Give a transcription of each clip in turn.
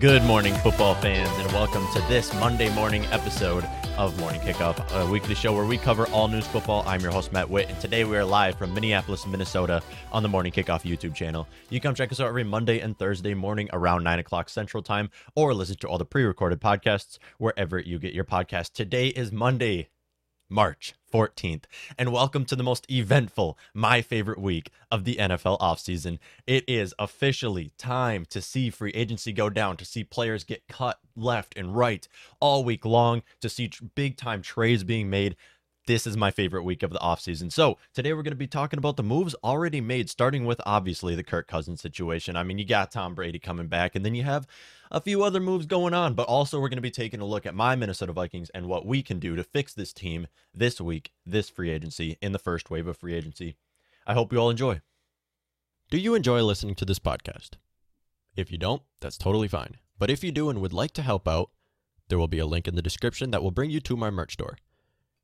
Good morning, football fans, and welcome to this Monday morning episode of Morning Kickoff, a weekly show where we cover all news football. I'm your host, Matt Witt, and today we are live from Minneapolis, Minnesota on the Morning Kickoff YouTube channel. You can come check us out every Monday and Thursday morning around 9 o'clock Central Time, or listen to all the pre recorded podcasts wherever you get your podcast. Today is Monday, March 14th. And welcome to the most eventful, my favorite week of the NFL offseason. It is officially time to see free agency go down, to see players get cut left and right all week long, to see big time trades being made. This is my favorite week of the offseason. So, today we're going to be talking about the moves already made, starting with obviously the Kirk Cousins situation. I mean, you got Tom Brady coming back, and then you have a few other moves going on, but also we're going to be taking a look at my Minnesota Vikings and what we can do to fix this team this week, this free agency, in the first wave of free agency. I hope you all enjoy. Do you enjoy listening to this podcast? If you don't, that's totally fine. But if you do and would like to help out, there will be a link in the description that will bring you to my merch store.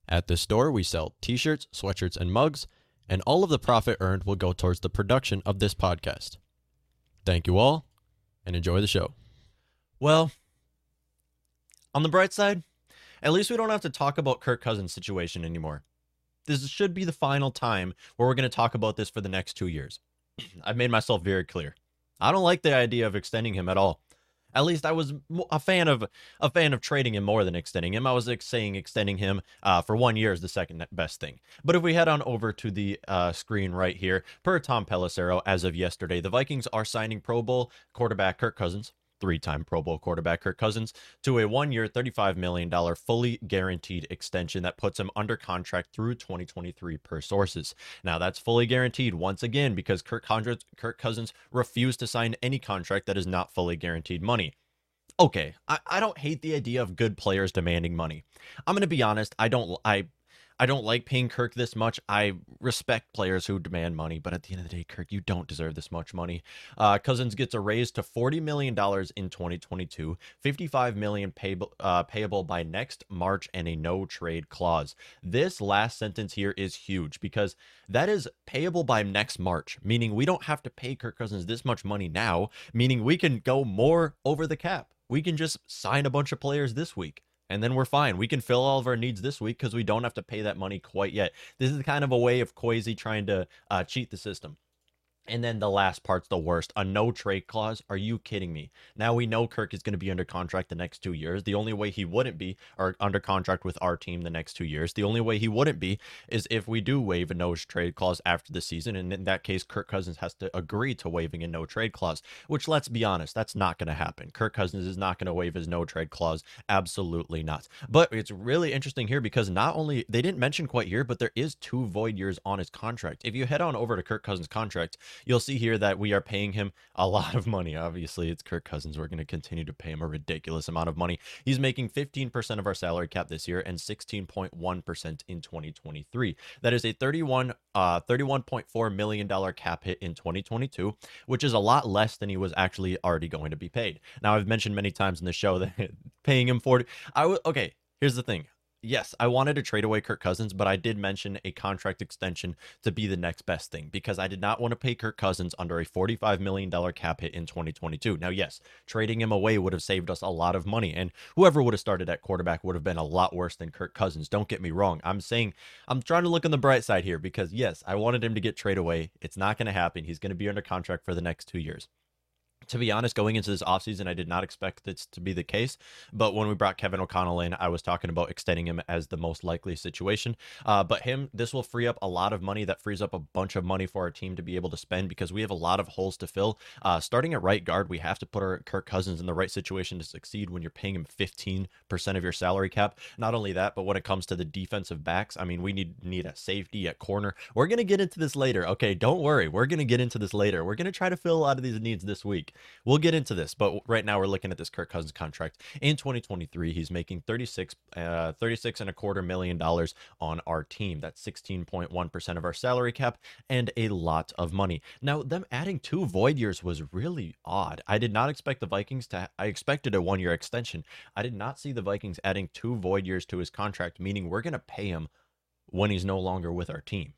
At this store, we sell t shirts, sweatshirts, and mugs, and all of the profit earned will go towards the production of this podcast. Thank you all, and enjoy the show. Well, on the bright side, at least we don't have to talk about Kirk Cousins' situation anymore. This should be the final time where we're going to talk about this for the next two years. I've made myself very clear. I don't like the idea of extending him at all. At least I was a fan of a fan of trading him more than extending him. I was saying extending him uh, for one year is the second best thing. But if we head on over to the uh, screen right here, per Tom Pelissero, as of yesterday, the Vikings are signing Pro Bowl quarterback Kirk Cousins three time Pro Bowl quarterback Kirk Cousins to a one year, $35 million fully guaranteed extension that puts him under contract through 2023 per sources. Now, that's fully guaranteed once again because Kirk, Kirk Cousins refused to sign any contract that is not fully guaranteed money. Okay, I, I don't hate the idea of good players demanding money. I'm going to be honest, I don't I I don't like paying Kirk this much. I respect players who demand money, but at the end of the day, Kirk, you don't deserve this much money. Uh, Cousins gets a raise to $40 million in 2022, $55 million payable, uh, payable by next March, and a no trade clause. This last sentence here is huge because that is payable by next March, meaning we don't have to pay Kirk Cousins this much money now, meaning we can go more over the cap. We can just sign a bunch of players this week and then we're fine. We can fill all of our needs this week because we don't have to pay that money quite yet. This is kind of a way of Kwesi trying to uh, cheat the system. And then the last part's the worst. A no trade clause. Are you kidding me? Now we know Kirk is going to be under contract the next two years. The only way he wouldn't be or under contract with our team the next two years. The only way he wouldn't be is if we do waive a no trade clause after the season. And in that case, Kirk Cousins has to agree to waiving a no trade clause, which let's be honest, that's not going to happen. Kirk Cousins is not going to waive his no trade clause. Absolutely not. But it's really interesting here because not only they didn't mention quite here, but there is two void years on his contract. If you head on over to Kirk Cousins' contract, You'll see here that we are paying him a lot of money. Obviously, it's Kirk Cousins. We're going to continue to pay him a ridiculous amount of money. He's making 15% of our salary cap this year and 16.1% in 2023. That is a 31 uh 31.4 million dollar cap hit in 2022, which is a lot less than he was actually already going to be paid. Now, I've mentioned many times in the show that paying him 40 I would okay, here's the thing yes, I wanted to trade away Kirk Cousins, but I did mention a contract extension to be the next best thing because I did not want to pay Kirk Cousins under a $45 million cap hit in 2022. Now, yes, trading him away would have saved us a lot of money, and whoever would have started at quarterback would have been a lot worse than Kirk Cousins. Don't get me wrong. I'm saying I'm trying to look on the bright side here because, yes, I wanted him to get trade away. It's not going to happen. He's going to be under contract for the next two years to be honest, going into this offseason, I did not expect this to be the case. But when we brought Kevin O'Connell in, I was talking about extending him as the most likely situation. Uh, but him, this will free up a lot of money. That frees up a bunch of money for our team to be able to spend because we have a lot of holes to fill. Uh, starting at right guard, we have to put our Kirk Cousins in the right situation to succeed when you're paying him 15% of your salary cap. Not only that, but when it comes to the defensive backs, I mean, we need need a safety at corner. We're going to get into this later. Okay, don't worry. We're going to get into this later. We're going to try to fill a lot of these needs this week. We'll get into this, but right now we're looking at this Kirk Cousins contract. In 2023, he's making 36, uh, 36 and a quarter million dollars on our team. That's 16.1% of our salary cap and a lot of money. Now, them adding two void years was really odd. I did not expect the Vikings to, I expected a one year extension. I did not see the Vikings adding two void years to his contract, meaning we're going to pay him when he's no longer with our team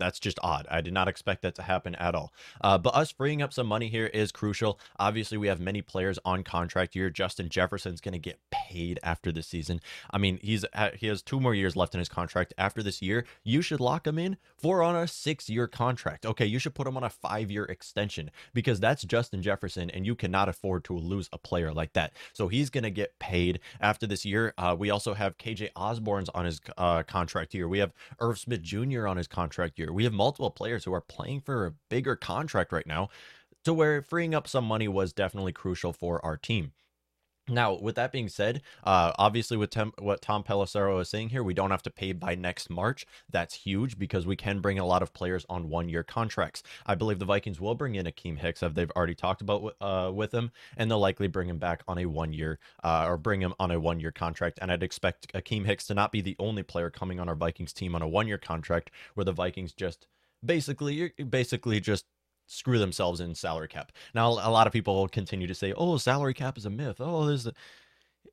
That's just odd. I did not expect that to happen at all. Uh, but us freeing up some money here is crucial. Obviously, we have many players on contract year. Justin Jefferson's going to get paid after this season. I mean, he's he has two more years left in his contract. After this year, you should lock him in for on a six-year contract. Okay, you should put him on a five-year extension because that's Justin Jefferson, and you cannot afford to lose a player like that. So he's going to get paid after this year. Uh, we also have KJ Osborn's on his uh, contract year. We have Irv Smith Jr. on his contract year. We have multiple players who are playing for a bigger contract right now, to where freeing up some money was definitely crucial for our team. Now, with that being said, uh, obviously with tem- what Tom Pelissero is saying here, we don't have to pay by next March. That's huge because we can bring a lot of players on one-year contracts. I believe the Vikings will bring in Akiem Hicks, as they've already talked about uh, with him, and they'll likely bring him back on a one-year uh, or bring him on a one-year contract. And I'd expect Akiem Hicks to not be the only player coming on our Vikings team on a one-year contract, where the Vikings just basically basically just screw themselves in salary cap. Now, a lot of people continue to say, "Oh, salary cap is a myth." Oh, there's a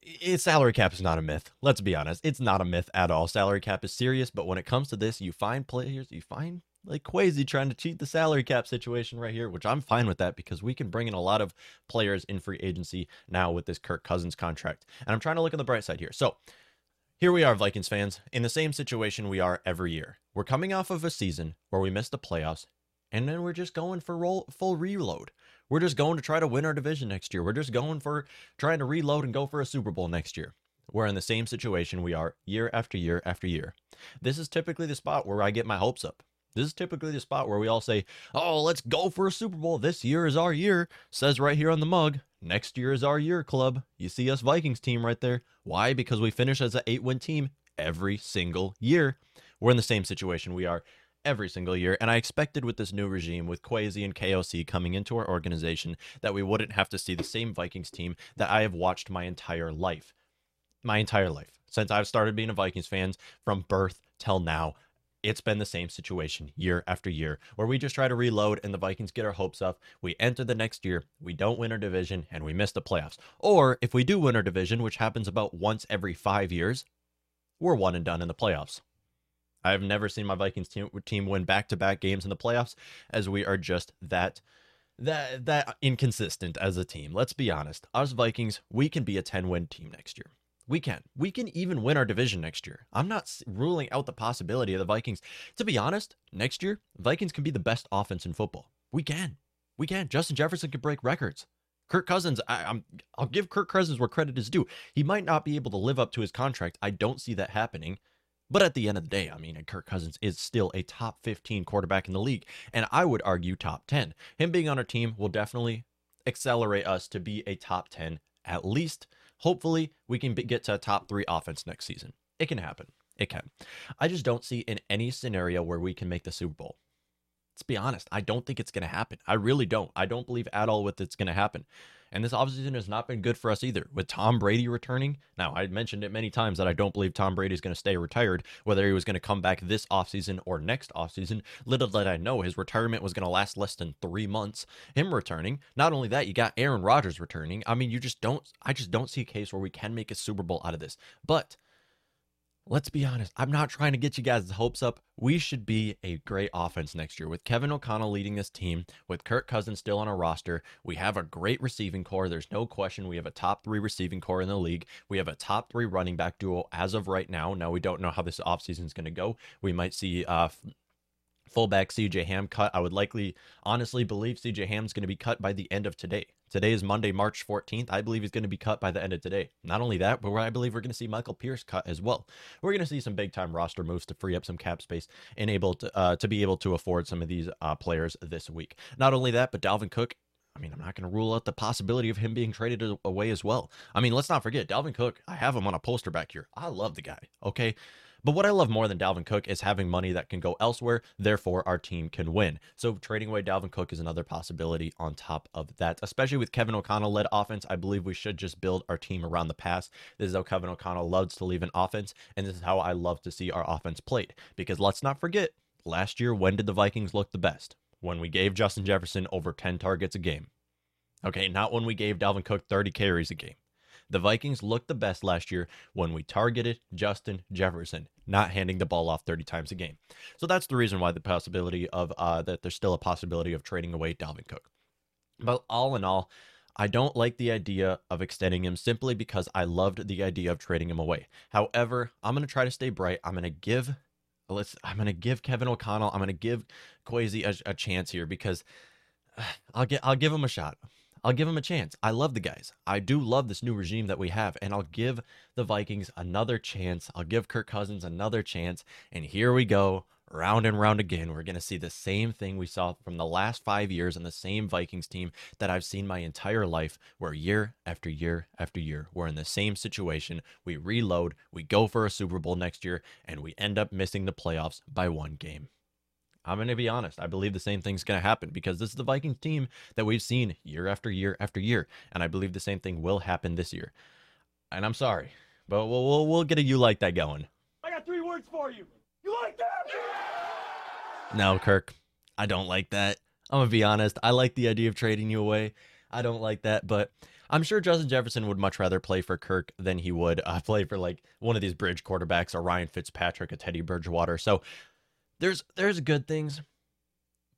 it's salary cap is not a myth. Let's be honest. It's not a myth at all. Salary cap is serious, but when it comes to this, you find players, you find like Kwesi trying to cheat the salary cap situation right here, which I'm fine with that because we can bring in a lot of players in free agency now with this Kirk Cousins contract. And I'm trying to look on the bright side here. So, here we are, Vikings fans, in the same situation we are every year. We're coming off of a season where we missed the playoffs and then we're just going for roll, full reload. We're just going to try to win our division next year. We're just going for trying to reload and go for a Super Bowl next year. We're in the same situation we are year after year after year. This is typically the spot where I get my hopes up. This is typically the spot where we all say, Oh, let's go for a Super Bowl. This year is our year. Says right here on the mug. Next year is our year, club. You see us Vikings team right there. Why? Because we finish as an eight win team every single year. We're in the same situation we are every single year. And I expected with this new regime, with Kwesi and KOC coming into our organization, that we wouldn't have to see the same Vikings team that I have watched my entire life. My entire life. Since I've started being a Vikings fan from birth till now, it's been the same situation year after year where we just try to reload and the Vikings get our hopes up. We enter the next year, we don't win our division, and we miss the playoffs. Or if we do win our division, which happens about once every five years, we're one and done in the playoffs. I've never seen my Vikings team, team win back to back games in the playoffs, as we are just that that that inconsistent as a team. Let's be honest. Us Vikings, we can be a 10 win team next year. We can. We can even win our division next year. I'm not ruling out the possibility of the Vikings. To be honest, next year, Vikings can be the best offense in football. We can. We can. Justin Jefferson could break records. Kirk Cousins, I, am I'll give Kirk Cousins where credit is due. He might not be able to live up to his contract. I don't see that happening. But at the end of the day, I mean, Kirk Cousins is still a top 15 quarterback in the league, and I would argue top 10. Him being on our team will definitely accelerate us to be a top 10 at least. Hopefully, we can get to a top three offense next season. It can happen. It can. I just don't see in any scenario where we can make the Super Bowl. Let's be honest. I don't think it's going to happen. I really don't. I don't believe at all with it's going to happen. And this offseason has not been good for us either. With Tom Brady returning, now I mentioned it many times that I don't believe Tom Brady is going to stay retired, whether he was going to come back this offseason or next offseason. Little did I know his retirement was going to last less than three months. Him returning. Not only that, you got Aaron Rodgers returning. I mean, you just don't, I just don't see a case where we can make a Super Bowl out of this. But let's be honest, I'm not trying to get you guys' hopes up. We should be a great offense next year with Kevin O'Connell leading this team, with Kirk Cousins still on our roster. We have a great receiving corps. There's no question we have a top three receiving corps in the league. We have a top three running back duo as of right now. Now, we don't know how this offseason is going to go. We might see uh, fullback CJ Ham cut. I would likely, honestly, believe CJ Ham's going to be cut by the end of today. Today is Monday, March 14th. I believe he's going to be cut by the end of today. Not only that, but I believe we're going to see Michael Pierce cut as well. We're going to see some big time roster moves to free up some cap space and able to uh, to be able to afford some of these uh, players this week. Not only that, but Dalvin Cook I mean, I'm not going to rule out the possibility of him being traded away as well. I mean, let's not forget Dalvin Cook. I have him on a poster back here. I love the guy. Okay. But what I love more than Dalvin Cook is having money that can go elsewhere, therefore our team can win. So trading away Dalvin Cook is another possibility on top of that. Especially with Kevin O'Connell led offense, I believe we should just build our team around the pass. This is how Kevin O'Connell loves to leave an offense, and this is how I love to see our offense played. Because let's not forget, last year, when did the Vikings look the best? When we gave Justin Jefferson over 10 targets a game. Okay, not when we gave Dalvin Cook 30 carries a game. The Vikings looked the best last year when we targeted Justin Jefferson, not handing the ball off 30 times a game. So that's the reason why the possibility of uh, that there's still a possibility of trading away Dalvin Cook. But all in all, I don't like the idea of extending him simply because I loved the idea of trading him away. However, I'm going to try to stay bright. I'm going to give let's I'm going to give Kevin O'Connell, I'm going to give Kwesi a, a chance here because I'll get I'll give him a shot. I'll give him a chance. I love the guys. I do love this new regime that we have, and I'll give the Vikings another chance. I'll give Kirk Cousins another chance. And here we go round and round again, we're going to see the same thing we saw from the last five years and the same Vikings team that I've seen my entire life, where year after year after year, we're in the same situation. We reload, we go for a Super Bowl next year, and we end up missing the playoffs by one game. I'm going to be honest. I believe the same thing's going to happen because this is the Vikings team that we've seen year after year after year. And I believe the same thing will happen this year. And I'm sorry, but we'll, we'll, we'll get a you like that going. I got three words for you. You like that? No, Kirk, I don't like that. I'm gonna be honest. I like the idea of trading you away. I don't like that, but I'm sure Justin Jefferson would much rather play for Kirk than he would uh, play for like one of these bridge quarterbacks, a Ryan Fitzpatrick, a Teddy Bridgewater. So there's there's good things,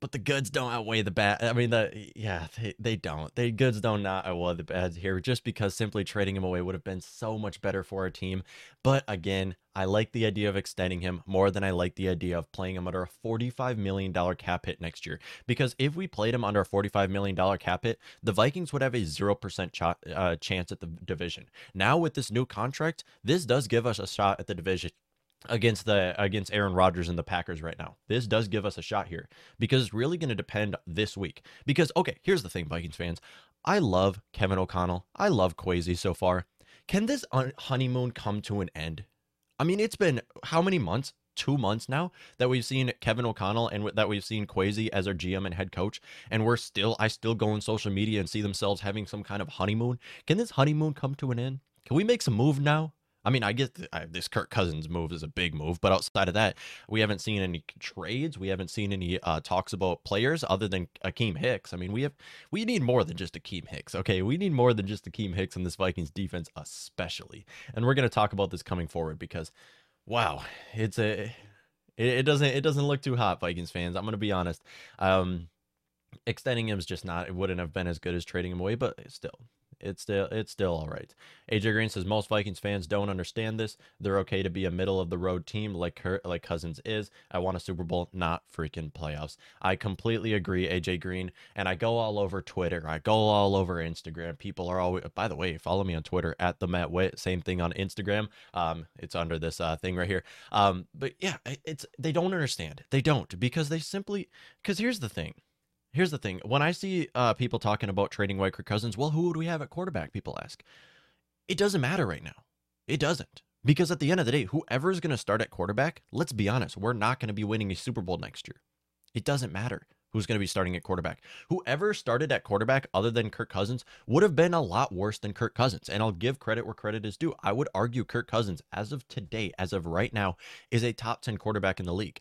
but the goods don't outweigh the bad. I mean, the yeah, they, they don't. The goods don't not outweigh the bad here. Just because simply trading him away would have been so much better for our team. But again, I like the idea of extending him more than I like the idea of playing him under a $45 million cap hit next year. Because if we played him under a $45 million cap hit, the Vikings would have a 0% ch- uh, chance at the division. Now, with this new contract, this does give us a shot at the division against the against Aaron Rodgers and the Packers right now. This does give us a shot here because it's really going to depend this week. Because okay, here's the thing, Vikings fans. I love Kevin O'Connell. I love Kwesi so far. Can this honeymoon come to an end? I mean, it's been how many months? Two months now that we've seen Kevin O'Connell and that we've seen Kwesi as our GM and head coach, and we're still, I still go on social media and see themselves having some kind of honeymoon. Can this honeymoon come to an end? Can we make some move now? I mean, I get this Kirk Cousins move is a big move, but outside of that, we haven't seen any trades. We haven't seen any uh, talks about players other than Akiem Hicks. I mean, we have we need more than just Akiem Hicks. Okay, we need more than just Akiem Hicks in this Vikings defense, especially. And we're going to talk about this coming forward because, wow, it's a it, it doesn't it doesn't look too hot, Vikings fans. I'm going to be honest. Um, extending him is just not. It wouldn't have been as good as trading him away, but still, it's still it's still all right. AJ Green says most Vikings fans don't understand this. They're okay to be a middle of the road team like like Cousins is. I want a Super Bowl, not freaking playoffs. I completely agree, AJ Green. And I go all over Twitter. I go all over Instagram. People are always. By the way, follow me on Twitter at the Matt Witt. Same thing on Instagram. Um, it's under this uh, thing right here. Um, but yeah, it's they don't understand. They don't because they simply because here's the thing Here's the thing: when I see uh, people talking about trading away Kirk Cousins, well, who would we have at quarterback? People ask. It doesn't matter right now. It doesn't because at the end of the day, whoever is going to start at quarterback, let's be honest, we're not going to be winning a Super Bowl next year. It doesn't matter who's going to be starting at quarterback. Whoever started at quarterback other than Kirk Cousins would have been a lot worse than Kirk Cousins. And I'll give credit where credit is due. I would argue Kirk Cousins, as of today, as of right now, is a top 10 quarterback in the league.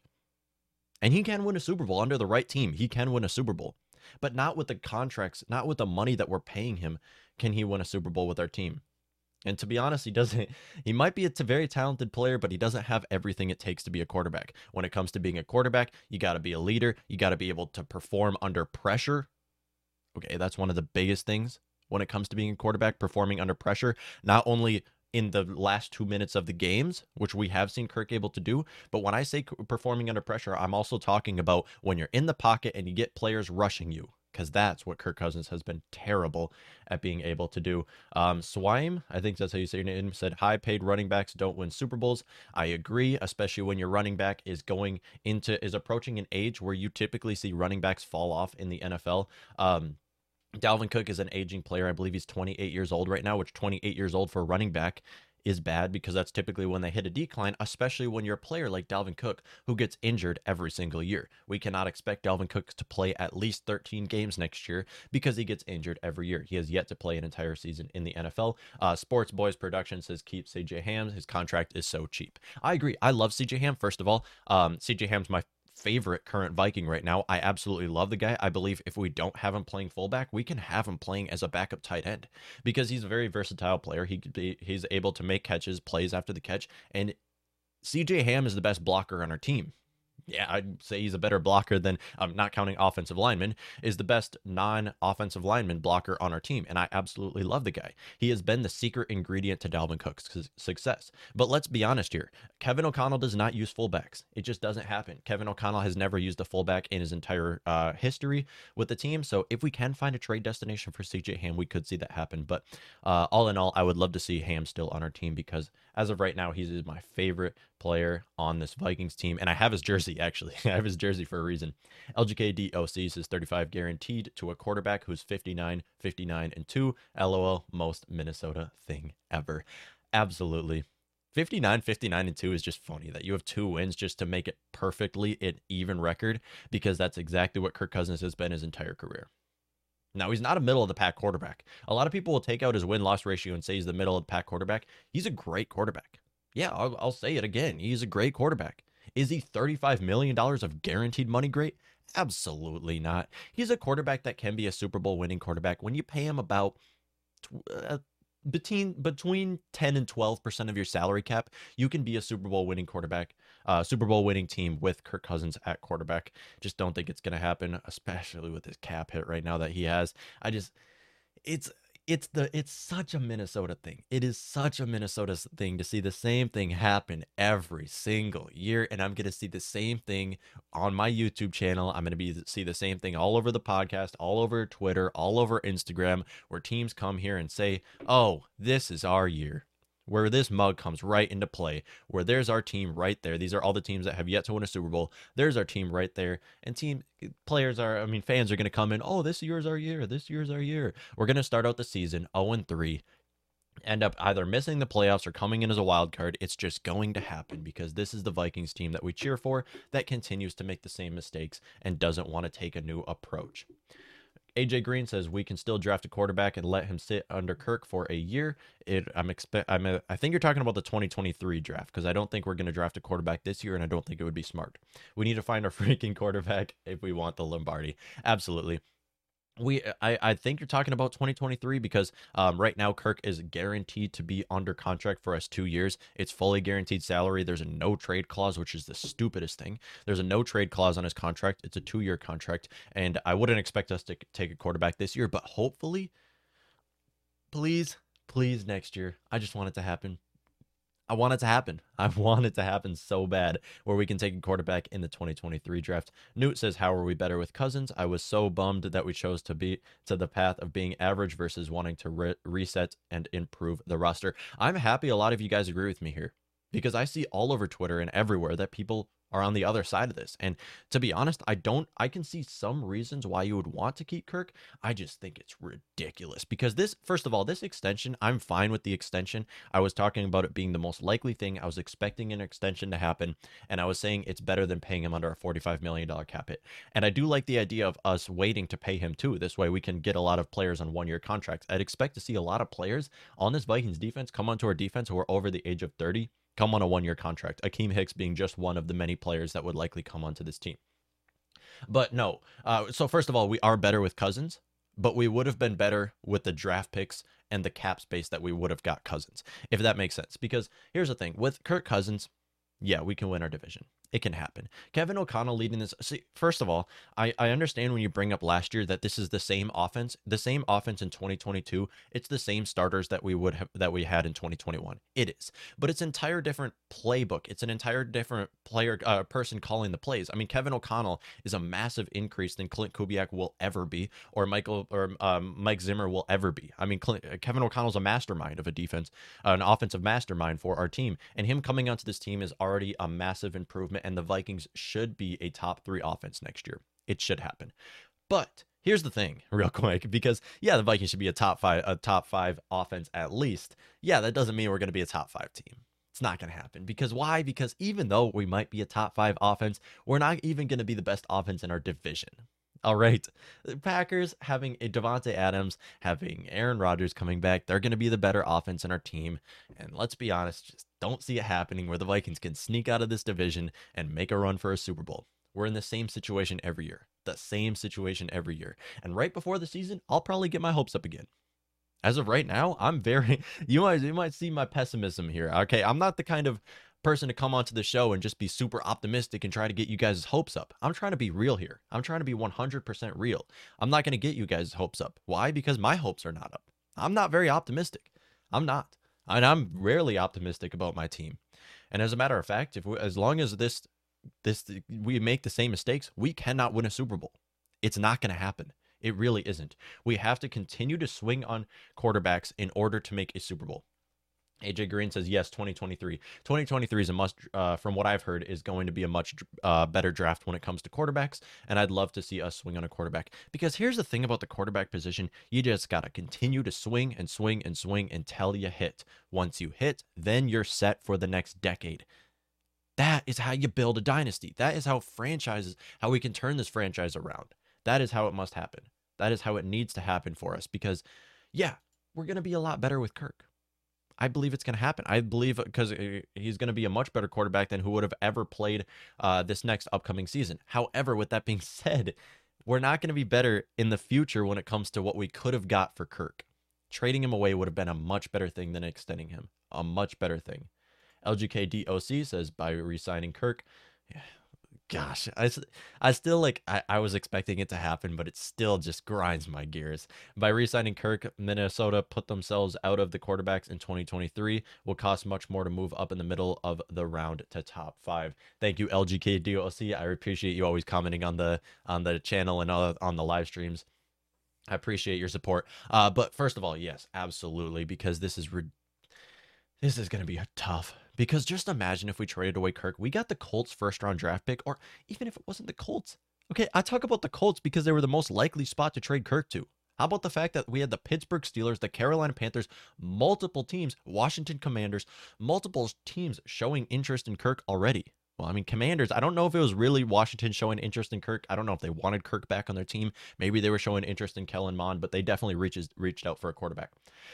And he can win a Super Bowl under the right team. He can win a Super Bowl. But not with the contracts, not with the money that we're paying him, can he win a Super Bowl with our team. And to be honest, he doesn't. He might be a very talented player, but he doesn't have everything it takes to be a quarterback. When it comes to being a quarterback, you got to be a leader. You got to be able to perform under pressure. Okay, that's one of the biggest things when it comes to being a quarterback, performing under pressure. Not only in the last two minutes of the games, which we have seen Kirk able to do. But when I say performing under pressure, I'm also talking about when you're in the pocket and you get players rushing you, because that's what Kirk Cousins has been terrible at being able to do. Um, Swime, I think that's how you say your name, said high paid running backs don't win Super Bowls. I agree, especially when your running back is going into, is approaching an age where you typically see running backs fall off in the NFL. Um, Dalvin Cook is an aging player. I believe he's 28 years old right now, which 28 years old for a running back is bad because that's typically when they hit a decline, especially when you're a player like Dalvin Cook who gets injured every single year. We cannot expect Dalvin Cook to play at least 13 games next year because he gets injured every year. He has yet to play an entire season in the NFL. Uh, Sports Boys Production says keep CJ Ham. His contract is so cheap. I agree. I love CJ Ham. First of all, um, CJ Ham's my favorite current Viking right now. I absolutely love the guy. I believe if we don't have him playing fullback, we can have him playing as a backup tight end because he's a very versatile player. He could be he's able to make catches, plays after the catch, and CJ Ham is the best blocker on our team yeah, I'd say he's a better blocker than I'm um, not counting offensive lineman, is the best non-offensive lineman blocker on our team. And I absolutely love the guy. He has been the secret ingredient to Dalvin Cook's success. But let's be honest here. Kevin O'Connell does not use fullbacks. It just doesn't happen. Kevin O'Connell has never used a fullback in his entire uh, history with the team. So if we can find a trade destination for CJ Ham, we could see that happen. But uh, all in all, I would love to see Ham still on our team because as of right now, he's my favorite player on this Vikings team. And I have his jersey, actually. I have his jersey for a reason. LGKDOC says 35 guaranteed to a quarterback who's 59, 59, and 2. LOL, most Minnesota thing ever. Absolutely. 59, 59, and 2 is just funny that you have two wins just to make it perfectly an even record because that's exactly what Kirk Cousins has been his entire career. Now, he's not a middle of the pack quarterback. A lot of people will take out his win loss ratio and say he's the middle of the pack quarterback. He's a great quarterback. Yeah, I'll, I'll say it again. He's a great quarterback. Is he $35 million of guaranteed money great? Absolutely not. He's a quarterback that can be a Super Bowl winning quarterback when you pay him about uh, between between 10 and 12% of your salary cap, you can be a Super Bowl winning quarterback, uh, Super Bowl winning team with Kirk Cousins at quarterback. Just don't think it's going to happen, especially with his cap hit right now that he has. I just it's it's the it's such a Minnesota thing. It is such a Minnesota thing to see the same thing happen every single year, and I'm gonna see the same thing on my YouTube channel. I'm gonna be see the same thing all over the podcast, all over Twitter, all over Instagram, where teams come here and say, "Oh, this is our year where this mug comes right into play, where there's our team right there. These are all the teams that have yet to win a Super Bowl. There's our team right there. And team players are, I mean, fans are going to come in, oh, this year's our year. This year's our year. We're going to start out the season 0 3 end up either missing the playoffs or coming in as a wild card. It's just going to happen because this is the Vikings team that we cheer for that continues to make the same mistakes and doesn't want to take a new approach. AJ Green says we can still draft a quarterback and let him sit under Kirk for a year. It I'm expect I'm a, I think you're talking about the 2023 draft because I don't think we're going to draft a quarterback this year and I don't think it would be smart. We need to find a freaking quarterback if we want the Lombardi. Absolutely we I, I think you're talking about 2023 because um, right now kirk is guaranteed to be under contract for us two years. It's fully guaranteed salary. There's a no trade clause which is the stupidest thing. There's a no trade clause on his contract. It's a two year contract and i wouldn't expect us to take a quarterback this year but hopefully please please next year. I just want it to happen I want it to happen. I want it to happen so bad where we can take a quarterback in the 2023 draft. Newt says, How are we better with Cousins? I was so bummed that we chose to be to the path of being average versus wanting to re- reset and improve the roster. I'm happy a lot of you guys agree with me here because I see all over Twitter and everywhere that people are on the other side of this. And to be honest, I don't I can see some reasons why you would want to keep Kirk. I just think it's ridiculous because this first of all, this extension, I'm fine with the extension. I was talking about it being the most likely thing. I was expecting an extension to happen and I was saying it's better than paying him under a 45 million dollar cap hit. And I do like the idea of us waiting to pay him too. This way we can get a lot of players on one-year contracts. I'd expect to see a lot of players on this Vikings defense come onto our defense who are over the age of 30 come on a one year contract. Akiem Hicks being just one of the many players that would likely come onto this team. But no. Uh, so, first of all, we are better with Cousins, but we would have been better with the draft picks and the cap space that we would have got Cousins, if that makes sense. Because here's the thing with Kirk Cousins, yeah, we can win our division. It can happen. Kevin O'Connell leading this. See, first of all, I, I understand when you bring up last year that this is the same offense, the same offense in 2022. It's the same starters that we would have that we had in 2021. It is, but it's an entire different playbook. It's an entire different player uh, person calling the plays. I mean, Kevin O'Connell is a massive increase than Klint Kubiak will ever be, or Michael or um, Mike Zimmer will ever be. I mean, Clint, Kevin O'Connell's a mastermind of a defense, uh, an offensive mastermind for our team, and him coming onto this team is already a massive improvement and the Vikings should be a top three offense next year. It should happen. But here's the thing, real quick, because yeah, the Vikings should be a top five, a top five offense at least. Yeah, that doesn't mean we're going to be a top five team. It's not going to happen. Because why? Because even though we might be a top five offense, we're not even going to be the best offense in our division. All right. The Packers having a Davante Adams, having Aaron Rodgers coming back, they're going to be the better offense in our team. And let's be honest, just don't see it happening where the Vikings can sneak out of this division and make a run for a Super Bowl. We're in the same situation every year. The same situation every year. And right before the season, I'll probably get my hopes up again. As of right now, I'm very you might you might see my pessimism here. Okay, I'm not the kind of person to come onto the show and just be super optimistic and try to get you guys' hopes up. I'm trying to be real here. I'm trying to be 100% real. I'm not going to get you guys' hopes up. Why? Because my hopes are not up. I'm not very optimistic. I'm not. And I'm rarely optimistic about my team. And as a matter of fact, if we, as long as this this we make the same mistakes, we cannot win a Super Bowl. It's not going to happen. It really isn't. We have to continue to swing on quarterbacks in order to make a Super Bowl. AJ Green says yes, 2023. 2023 is a must. Uh, from what I've heard, is going to be a much uh, better draft when it comes to quarterbacks, and I'd love to see us swing on a quarterback. Because here's the thing about the quarterback position: you just gotta continue to swing and swing and swing until you hit. Once you hit, then you're set for the next decade. That is how you build a dynasty. That is how franchises, how we can turn this franchise around. That is how it must happen. That is how it needs to happen for us. Because, yeah, we're gonna be a lot better with Kirk. I believe it's going to happen. I believe because uh, he's going to be a much better quarterback than who would have ever played uh, this next upcoming season. However, with that being said, we're not going to be better in the future when it comes to what we could have got for Kirk. Trading him away would have been a much better thing than extending him. A much better thing. LGKDOC says by re-signing Kirk, yeah, gosh, I, I still like I, I was expecting it to happen, but it still just grinds my gears. By re-signing Kirk, Minnesota put themselves out of the quarterbacks in 2023. Will cost much more to move up in the middle of the round to top five. Thank you, LGKDOC. I appreciate you always commenting on the on the channel and on the live streams. I appreciate your support. Uh, but first of all, yes, absolutely, because this is re- this is going to be a tough. Because just imagine if we traded away Kirk, we got the Colts first round draft pick, or even if it wasn't the Colts. Okay, I talk about the Colts because they were the most likely spot to trade Kirk to. How about the fact that we had the Pittsburgh Steelers, the Carolina Panthers, multiple teams, Washington Commanders, multiple teams showing interest in Kirk already? Well, I mean, Commanders, I don't know if it was really Washington showing interest in Kirk. I don't know if they wanted Kirk back on their team. Maybe they were showing interest in Kellen Mond, but they definitely reaches, reached out for a quarterback.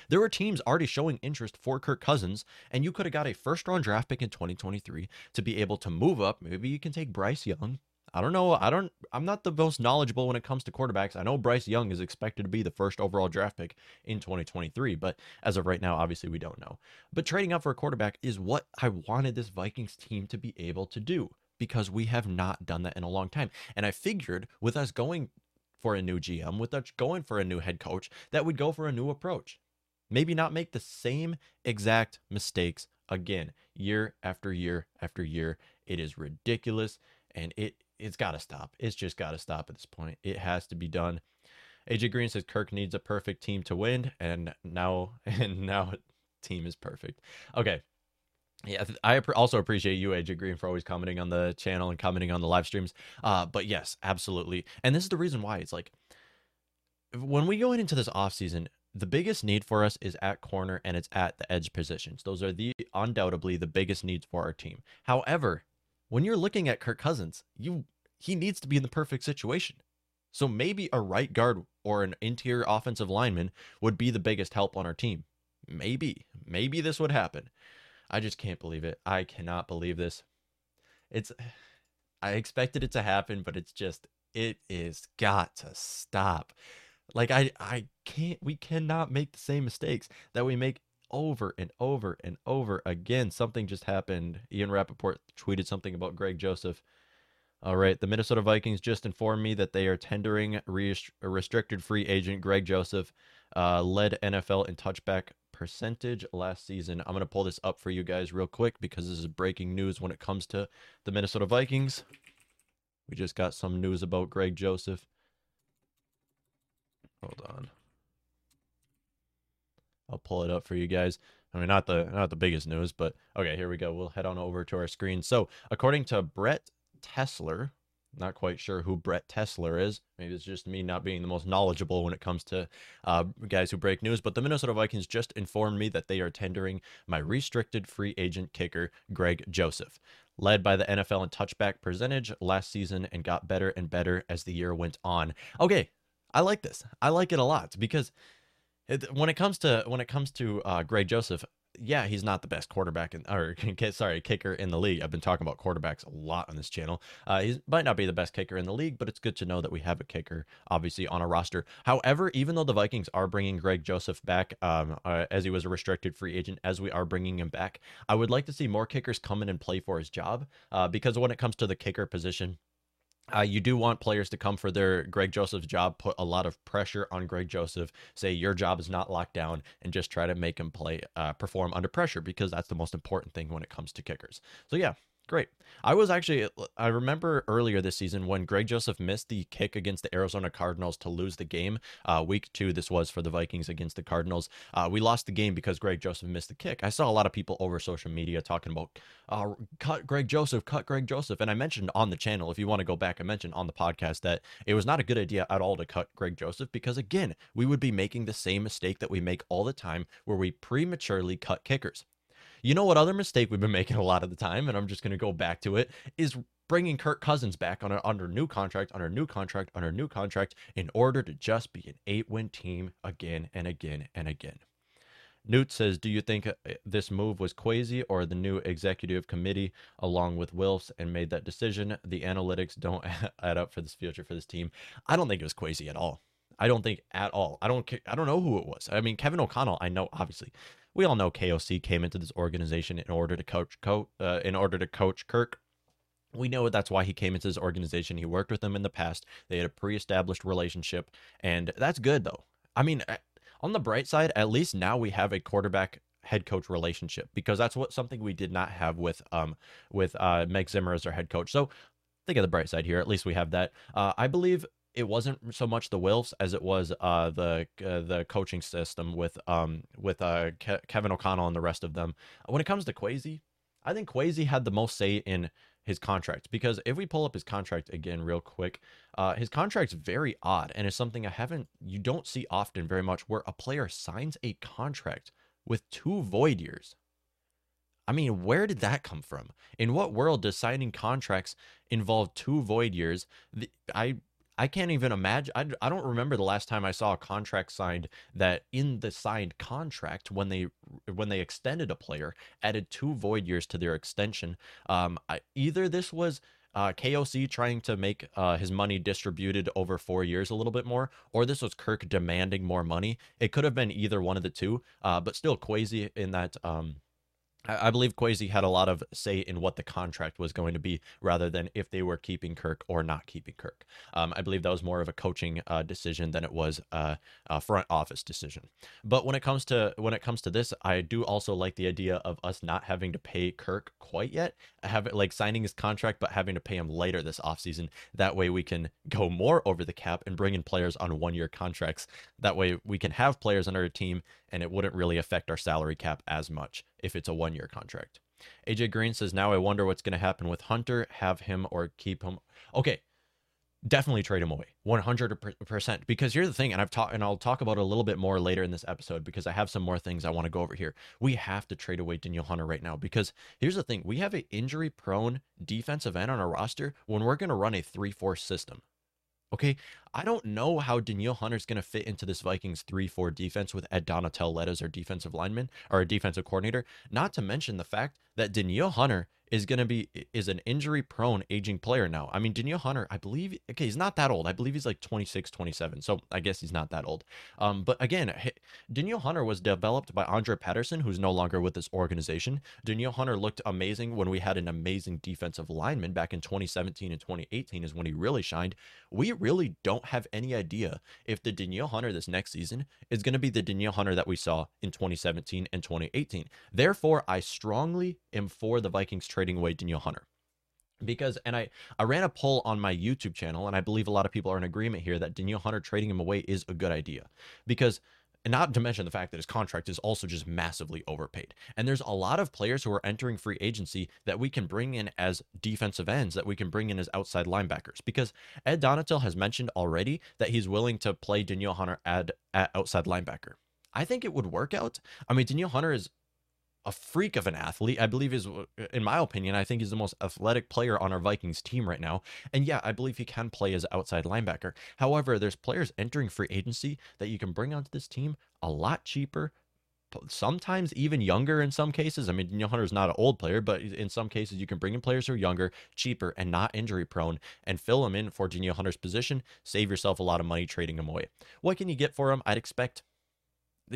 There were teams already showing interest for Kirk Cousins, and you could have got a first round draft pick in 2023 to be able to move up. Maybe you can take Bryce Young, I don't know. I don't. I'm not the most knowledgeable when it comes to quarterbacks. I know Bryce Young is expected to be the first overall draft pick in 2023, but as of right now, obviously we don't know. But trading up for a quarterback is what I wanted this Vikings team to be able to do because we have not done that in a long time. And I figured with us going for a new GM, with us going for a new head coach, that we'd go for a new approach. Maybe not make the same exact mistakes again, year after year after year. It is ridiculous and it it's got to stop. It's just got to stop at this point. It has to be done. AJ Green says Kirk needs a perfect team to win, and now and now team is perfect. Okay. Yeah, I also appreciate you, AJ Green, for always commenting on the channel and commenting on the live streams. Uh, but yes, absolutely. And this is the reason why it's like when we go into this offseason, the biggest need for us is at corner and it's at the edge positions. Those are the undoubtedly the biggest needs for our team. However, when you're looking at Kirk Cousins, you he needs to be in the perfect situation. So maybe a right guard or an interior offensive lineman would be the biggest help on our team. Maybe, maybe this would happen. I just can't believe it. I cannot believe this. It's I expected it to happen, but it's just it is got to stop. Like I I can't we cannot make the same mistakes that we make over and over and over again. Something just happened. Ian Rapoport tweeted something about Greg Joseph. All right, the Minnesota Vikings just informed me that they are tendering rest- restricted free agent Greg Joseph, uh, led NFL in touchback percentage last season. I'm going to pull this up for you guys real quick because this is breaking news when it comes to the Minnesota Vikings. We just got some news about Greg Joseph. Hold on. I'll pull it up for you guys. I mean, not the not the biggest news, but okay, here we go. We'll head on over to our screen. So, according to Brett Tesler, not quite sure who Brett Tesler is. Maybe it's just me not being the most knowledgeable when it comes to uh, guys who break news. But the Minnesota Vikings just informed me that they are tendering my restricted free agent kicker, Greg Joseph, led by the NFL in touchback percentage last season and got better and better as the year went on. Okay, I like this. I like it a lot because when it comes to when it comes to uh, Greg Joseph, yeah, he's not the best quarterback in, or sorry, kicker in the league. I've been talking about quarterbacks a lot on this channel. Uh, he might not be the best kicker in the league, but it's good to know that we have a kicker, obviously, on a roster. However, even though the Vikings are bringing Greg Joseph back, um, uh, as he was a restricted free agent, as we are bringing him back, I would like to see more kickers come in and play for his job, uh, because when it comes to the kicker position, uh, you do want players to come for their Greg Joseph's job, put a lot of pressure on Greg Joseph, say your job is not locked down, and just try to make him play, uh, perform under pressure because that's the most important thing when it comes to kickers. So, yeah, Great. I was actually, I remember earlier this season when Greg Joseph missed the kick against the Arizona Cardinals to lose the game. Uh, week two, this was for the Vikings against the Cardinals. Uh, we lost the game because Greg Joseph missed the kick. I saw a lot of people over social media talking about, uh, cut Greg Joseph, cut Greg Joseph. And I mentioned on the channel, if you want to go back, I mentioned on the podcast that it was not a good idea at all to cut Greg Joseph because, again, we would be making the same mistake that we make all the time where we prematurely cut kickers. You know what other mistake we've been making a lot of the time, and I'm just going to go back to it, is bringing Kirk Cousins back on a, under new contract, under new contract, under new contract, in order to just be an eight-win team again and again and again. Newt says, "Do you think uh, this move was Kwesi or the new executive committee, along with Wilfs, and made that decision? The analytics don't add up for this future for this team. I don't think it was Kwesi at all. I don't think at all. I don't. I don't know who it was. I mean, Kevin O'Connell. I know obviously we all know KOC came into this organization in order to coach co- uh, in order to coach Kirk. We know that's why he came into this organization. He worked with them in the past. They had a pre-established relationship, and that's good though. I mean, on the bright side, at least now we have a quarterback head coach relationship because that's what something we did not have with um with uh Meg Zimmer as our head coach. So think of the bright side here. At least we have that. Uh, I believe it wasn't so much the Wilfs as it was uh, the uh, the coaching system with um with uh, Ke- Kevin O'Connell and the rest of them. When it comes to Kwesi, I think Kwesi had the most say in his contract because if we pull up his contract again real quick, uh, his contract's very odd and it's something I haven't you don't see often very much where a player signs a contract with two void years. I mean, where did that come from? In what world does signing contracts involve two void years? The, I I can't even imagine. I, I don't remember the last time I saw a contract signed that in the signed contract when they when they extended a player added two void years to their extension. Um, I, either this was uh, KOC trying to make uh, his money distributed over four years a little bit more, or this was Kirk demanding more money. It could have been either one of the two, uh, but still Kwesi in that um, I believe Kwesi had a lot of say in what the contract was going to be rather than if they were keeping Kirk or not keeping Kirk. Um, I believe that was more of a coaching uh, decision than it was a, a, front office decision. But when it comes to when it comes to this, I do also like the idea of us not having to pay Kirk quite yet, have like signing his contract but having to pay him later this offseason. That way we can go more over the cap and bring in players on one year contracts. That way we can have players on our team and it wouldn't really affect our salary cap as much if it's a one year contract. AJ Green says, Now I wonder what's going to happen with Hunter, have him or keep him. Okay, definitely trade him away 100% because here's the thing and i've talked and i'll talk about it a little bit more later in this episode because i have some more things i want to go over here we have to trade away Danielle hunter right now because here's the thing we have an injury prone defensive end on our roster when we're going to run a 3-4 system Okay, I don't know how Danielle Hunter's going to fit into this Vikings 3 4 defense with Ed Donatell led as our defensive lineman or a defensive coordinator. Not to mention the fact that Danielle Hunter is going to be is an injury prone aging player now. I mean, Danielle Hunter, I believe okay, he's not that old. I believe he's like 26, 27. So I guess he's not that old. Um, but again, Danielle Hunter was developed by Andre Patterson, who's no longer with this organization. Danielle Hunter looked amazing when we had an amazing defensive lineman back in 2017 and 2018 is when he really shined. We really don't have any idea if the Danielle Hunter this next season is going to be the Danielle Hunter that we saw in 2017 and 2018. Therefore, I strongly am for the Vikings away Danielle Hunter. Because, and I, I ran a poll on my YouTube channel, and I believe a lot of people are in agreement here that Danielle Hunter trading him away is a good idea. Because and not to mention the fact that his contract is also just massively overpaid. And there's a lot of players who are entering free agency that we can bring in as defensive ends, that we can bring in as outside linebackers. Because Ed Donatell has mentioned already that he's willing to play Danielle Hunter at, at outside linebacker. I think it would work out. I mean, Danielle Hunter is a freak of an athlete. I believe is, in my opinion, I think he's the most athletic player on our Vikings team right now. And yeah, I believe he can play as outside linebacker. However, there's players entering free agency that you can bring onto this team a lot cheaper, sometimes even younger in some cases. I mean, Danielle Hunter is not an old player, but in some cases you can bring in players who are younger, cheaper, and not injury prone, and fill them in for Danielle Hunter's position. Save yourself a lot of money trading him away. What can you get for him? I'd expect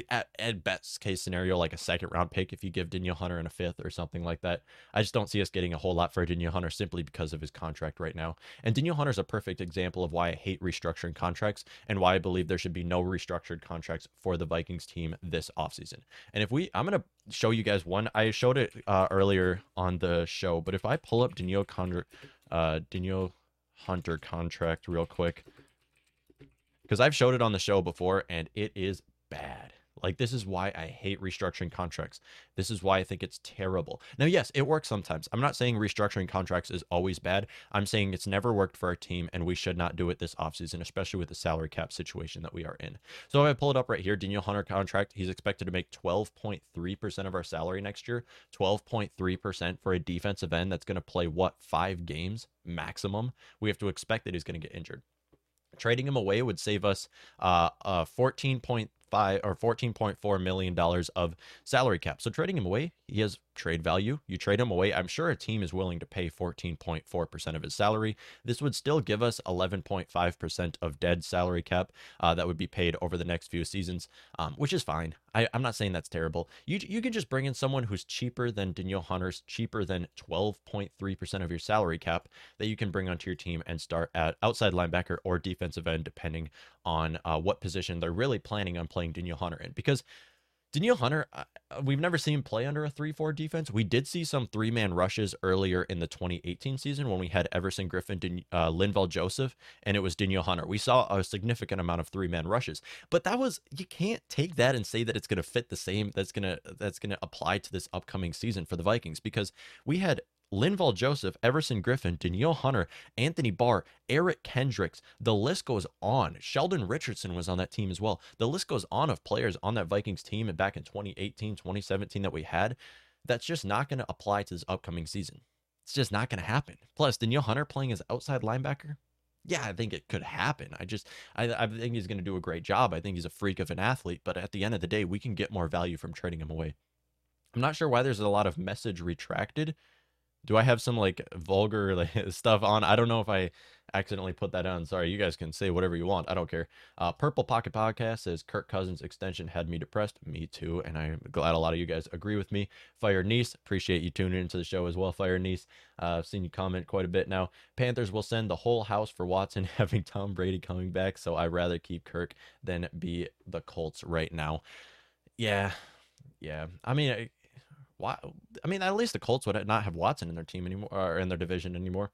at, at, best case scenario, like a second round pick if you give Danielle Hunter in a fifth or something like that. I just don't see us getting a whole lot for Danielle Hunter simply because of his contract right now. And Danielle Hunter is a perfect example of why I hate restructuring contracts and why I believe there should be no restructured contracts for the Vikings team this offseason. And if we, I'm going to show you guys one. I showed it uh, earlier on the show, but if I pull up Danielle Hunter, uh, Danielle Hunter contract real quick, because I've showed it on the show before and it is bad. Like, this is why I hate restructuring contracts. This is why I think it's terrible. Now, yes, it works sometimes. I'm not saying restructuring contracts is always bad. I'm saying it's never worked for our team, and we should not do it this offseason, especially with the salary cap situation that we are in. So, if I pull it up right here, Danielle Hunter contract, he's expected to make 12.3% of our salary next year. 12.3% for a defensive end that's going to play, what, five games maximum? We have to expect that he's going to get injured trading him away would save us uh, uh 14 point five or fourteen point four million dollars of salary cap. So trading him away, he has trade value. You trade him away, I'm sure a team is willing to pay fourteen point four percent of his salary. This would still give us eleven point five percent of dead salary cap uh, that would be paid over the next few seasons, um, which is fine. I, am not saying that's terrible. You you can just bring in someone who's cheaper than Danielle Hunter's, cheaper than twelve point three percent of your salary cap that you can bring onto your team and start at outside linebacker or defensive end, depending on uh, what position they're really planning on playing Danielle Hunter in. Because Danielle Hunter, uh, uh, we've never seen him play under a 3 4 defense. We did see some three man rushes earlier in the 2018 season when we had Everson Griffen, uh, Linval Joseph, and it was Danielle Hunter. We saw a significant amount of three man rushes, but that was, you can't take that and say that it's going to fit the same, that's going to, that's going to apply to this upcoming season for the Vikings because we had Linval Joseph, Everson Griffen, Danielle Hunter, Anthony Barr, Eric Kendricks. The list goes on. Sheldon Richardson was on that team as well. The list goes on of players on that Vikings team and back in 2018, 2017 that we had. That's just not going to apply to this upcoming season. It's just not going to happen. Plus, Danielle Hunter playing as outside linebacker. Yeah, I think it could happen. I just, I, I think he's going to do a great job. I think he's a freak of an athlete. But at the end of the day, we can get more value from trading him away. I'm not sure why there's a lot of message retracted do I have some like vulgar like, stuff on? I don't know if I accidentally put that on. Sorry, you guys can say whatever you want. I don't care. Uh, Purple Pocket Podcast says Kirk Cousins extension had me depressed. Me too, and I'm glad a lot of you guys agree with me. Fire Niece, appreciate you tuning into the show as well. Fire Niece, uh, I've seen you comment quite a bit now. Panthers will send the whole house for Watson having Tom Brady coming back, so I'd rather keep Kirk than be the Colts right now. Yeah, yeah. I mean, why? I mean, at least the Colts would not have Watson in their team anymore or in their division anymore.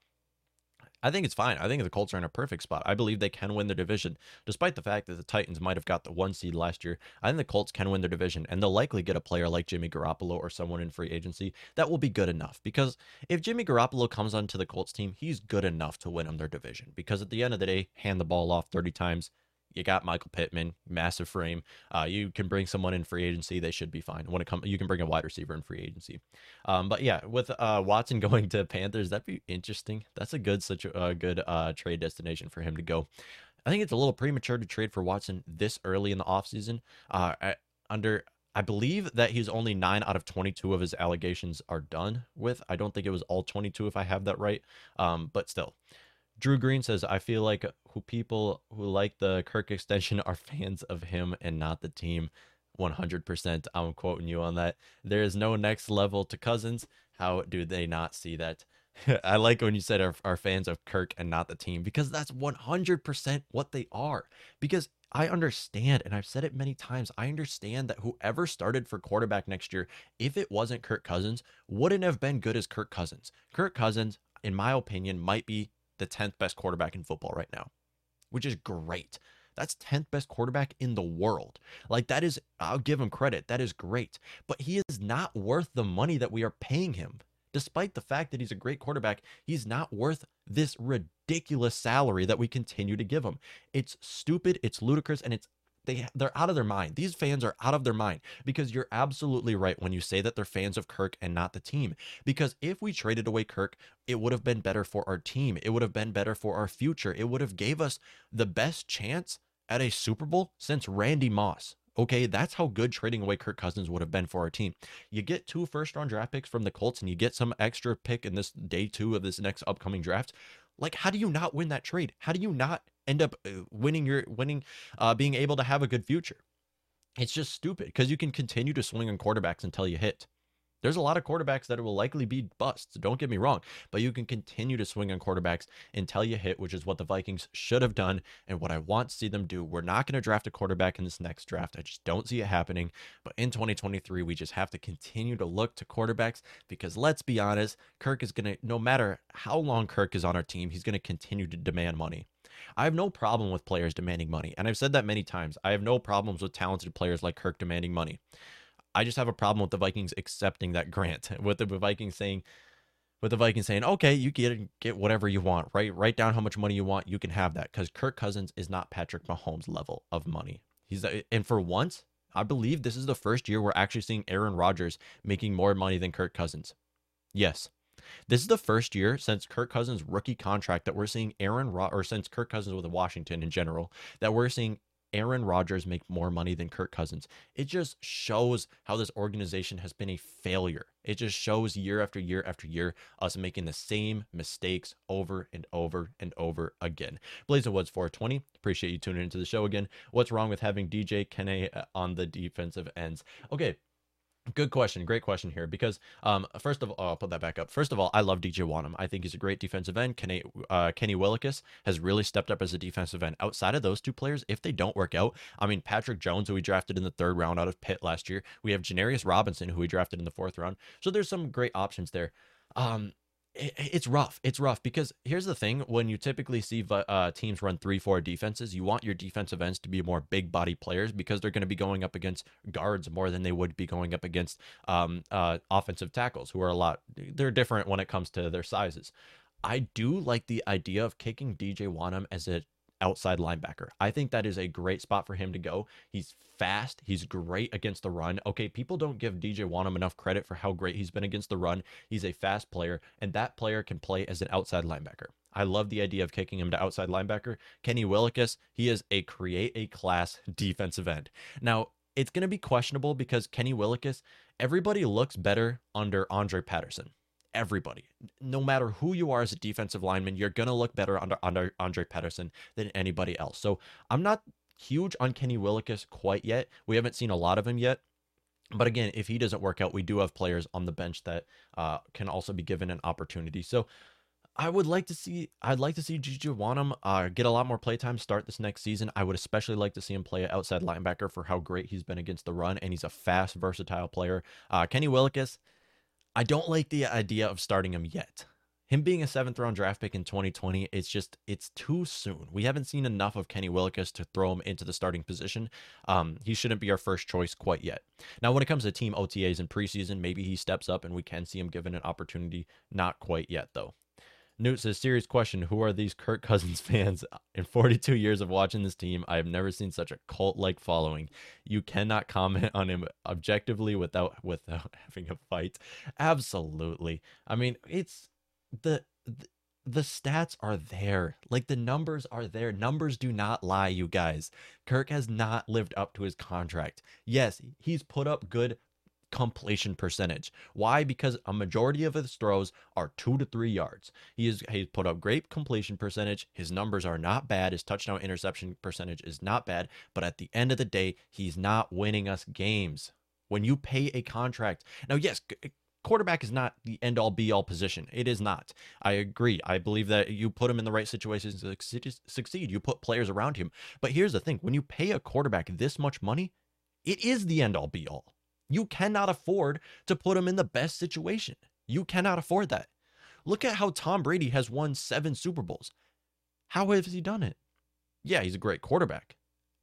I think it's fine. I think the Colts are in a perfect spot. I believe they can win their division, despite the fact that the Titans might have got the one seed last year. I think the Colts can win their division, and they'll likely get a player like Jimmy Garoppolo or someone in free agency that will be good enough. Because if Jimmy Garoppolo comes onto the Colts team, he's good enough to win them their division. Because at the end of the day, hand the ball off 30 times, you got Michael Pittman, massive frame. Uh, you can bring someone in free agency; they should be fine. When it comes, you can bring a wide receiver in free agency. Um, but yeah, with uh, Watson going to Panthers, that'd be interesting. That's a good such a, a good uh, trade destination for him to go. I think it's a little premature to trade for Watson this early in the offseason. Uh, under I believe that he's only nine out of 22 of his allegations are done with. I don't think it was all 22 if I have that right. Um, but still, Drew Green says, I feel like who people who like the Kirk extension are fans of him and not the team. 100%. I'm quoting you on that. There is no next level to Cousins. How do they not see that? I like when you said are, are fans of Kirk and not the team because that's 100% what they are. Because I understand, and I've said it many times, I understand that whoever started for quarterback next year, if it wasn't Kirk Cousins, wouldn't have been good as Kirk Cousins. Kirk Cousins, in my opinion, might be the 10th best quarterback in football right now, which is great. That's 10th best quarterback in the world. Like, that is, I'll give him credit. That is great. But he is not worth the money that we are paying him. Despite the fact that he's a great quarterback, he's not worth this ridiculous salary that we continue to give him. It's stupid, it's ludicrous, and it's they they're out of their mind. These fans are out of their mind because you're absolutely right when you say that they're fans of Kirk and not the team. Because if we traded away Kirk, it would have been better for our team. It would have been better for our future. It would have gave us the best chance at a Super Bowl since Randy Moss. Okay, that's how good trading away Kirk Cousins would have been for our team. You get two first round draft picks from the Colts and you get some extra pick in this day two of this next upcoming draft. Like, how do you not win that trade? How do you not end up uh, winning your winning, uh, being able to have a good future? It's just stupid because you can continue to swing on quarterbacks until you hit. There's a lot of quarterbacks that will likely be busts. Don't get me wrong, but you can continue to swing on quarterbacks until you hit, which is what the Vikings should have done and what I want to see them do. We're not going to draft a quarterback in this next draft. I just don't see it happening. But in 2023, we just have to continue to look to quarterbacks because let's be honest, Kirk is going to, no matter how long Kirk is on our team, he's going to continue to demand money. I have no problem with players demanding money. And I've said that many times. I have no problems with talented players like Kirk demanding money. I just have a problem with the Vikings accepting that grant, with the Vikings saying, with the Vikings saying, okay, you get get whatever you want, right? Write down how much money you want, you can have that. Because Kirk Cousins is not Patrick Mahomes' level of money. He's and for once, I believe this is the first year we're actually seeing Aaron Rodgers making more money than Kirk Cousins. Yes. This is the first year since Kirk Cousins' rookie contract that we're seeing Aaron Rod- or since Kirk Cousins with Washington in general that we're seeing Aaron Rodgers make more money than Kirk Cousins. It just shows how this organization has been a failure. It just shows year after year after year us making the same mistakes over and over and over again. Blaze of Woods 420. Appreciate you tuning into the show again. What's wrong with having DJ Kene uh, on the defensive ends? Okay, Good question. Great question here because, um, first of all, I'll put that back up. First of all, I love DJ Wonnum. I think he's a great defensive end. Kenny, uh, Kenny Willekes has really stepped up as a defensive end. Outside of those two players, if they don't work out, I mean, Patrick Jones, who we drafted in the third round out of Pitt last year, we have Janarius Robinson, who we drafted in the fourth round. So there's some great options there. Um, it's rough. It's rough because here's the thing: when you typically see uh, teams run three, four defenses, you want your defensive ends to be more big body players because they're going to be going up against guards more than they would be going up against um, uh, offensive tackles, who are a lot. They're different when it comes to their sizes. I do like the idea of kicking DJ Wonnum as a outside linebacker. I think that is a great spot for him to go. He's fast. He's great against the run. Okay, people don't give DJ Wonnum enough credit for how great he's been against the run. He's a fast player, and that player can play as an outside linebacker. I love the idea of kicking him to outside linebacker. Kenny Willekes, he is a create a class defensive end. Now, it's going to be questionable because Kenny Willekes, everybody looks better under Andre Patterson everybody. No matter who you are as a defensive lineman, you're going to look better under, under Andre Patterson than anybody else. So I'm not huge on Kenny Willekes quite yet. We haven't seen a lot of him yet. But again, if he doesn't work out, we do have players on the bench that uh, can also be given an opportunity. So I would like to see I'd like to see DJ Wonnum uh, get a lot more playtime start this next season. I would especially like to see him play outside linebacker for how great he's been against the run, and he's a fast, versatile player. Uh, Kenny Willekes, I don't like the idea of starting him yet. Him being a seventh round draft pick in 2020, it's just it's too soon. We haven't seen enough of Kenny Willekes to throw him into the starting position. Um, he shouldn't be our first choice quite yet. Now, when it comes to team OTAs in preseason, maybe he steps up and we can see him given an opportunity. Not quite yet, though. Newt says, serious question. Who are these Kirk Cousins fans? In 42 years of watching this team, I have never seen such a cult like following. You cannot comment on him objectively without without having a fight. Absolutely. I mean, it's the, the the stats are there. Like the numbers are there. Numbers do not lie, you guys. Kirk has not lived up to his contract. Yes, he's put up good completion percentage. Why? Because a majority of his throws are two to three yards. He is he's put up great completion percentage. His numbers are not bad. His touchdown interception percentage is not bad. But at the end of the day, he's not winning us games. When you pay a contract, now yes, quarterback is not the end all be all position. It is not. I agree. I believe that you put him in the right situations to succeed. You put players around him. But here's the thing when you pay a quarterback this much money, it is the end all be all. You cannot afford to put him in the best situation. You cannot afford that. Look at how Tom Brady has won seven Super Bowls. How has he done it? Yeah, he's a great quarterback.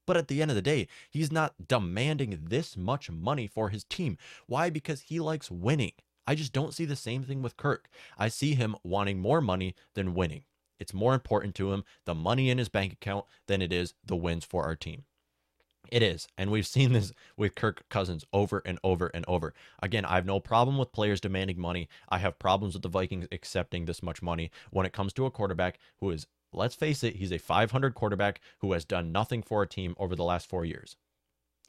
But at the end of the day, he's not demanding this much money for his team. Why? Because he likes winning. I just don't see the same thing with Kirk. I see him wanting more money than winning. It's more important to him the money in his bank account than it is the wins for our team. It is. And we've seen this with Kirk Cousins over and over and over. Again, I have no problem with players demanding money. I have problems with the Vikings accepting this much money when it comes to a quarterback who is, let's face it, he's a 500 quarterback who has done nothing for a team over the last four years.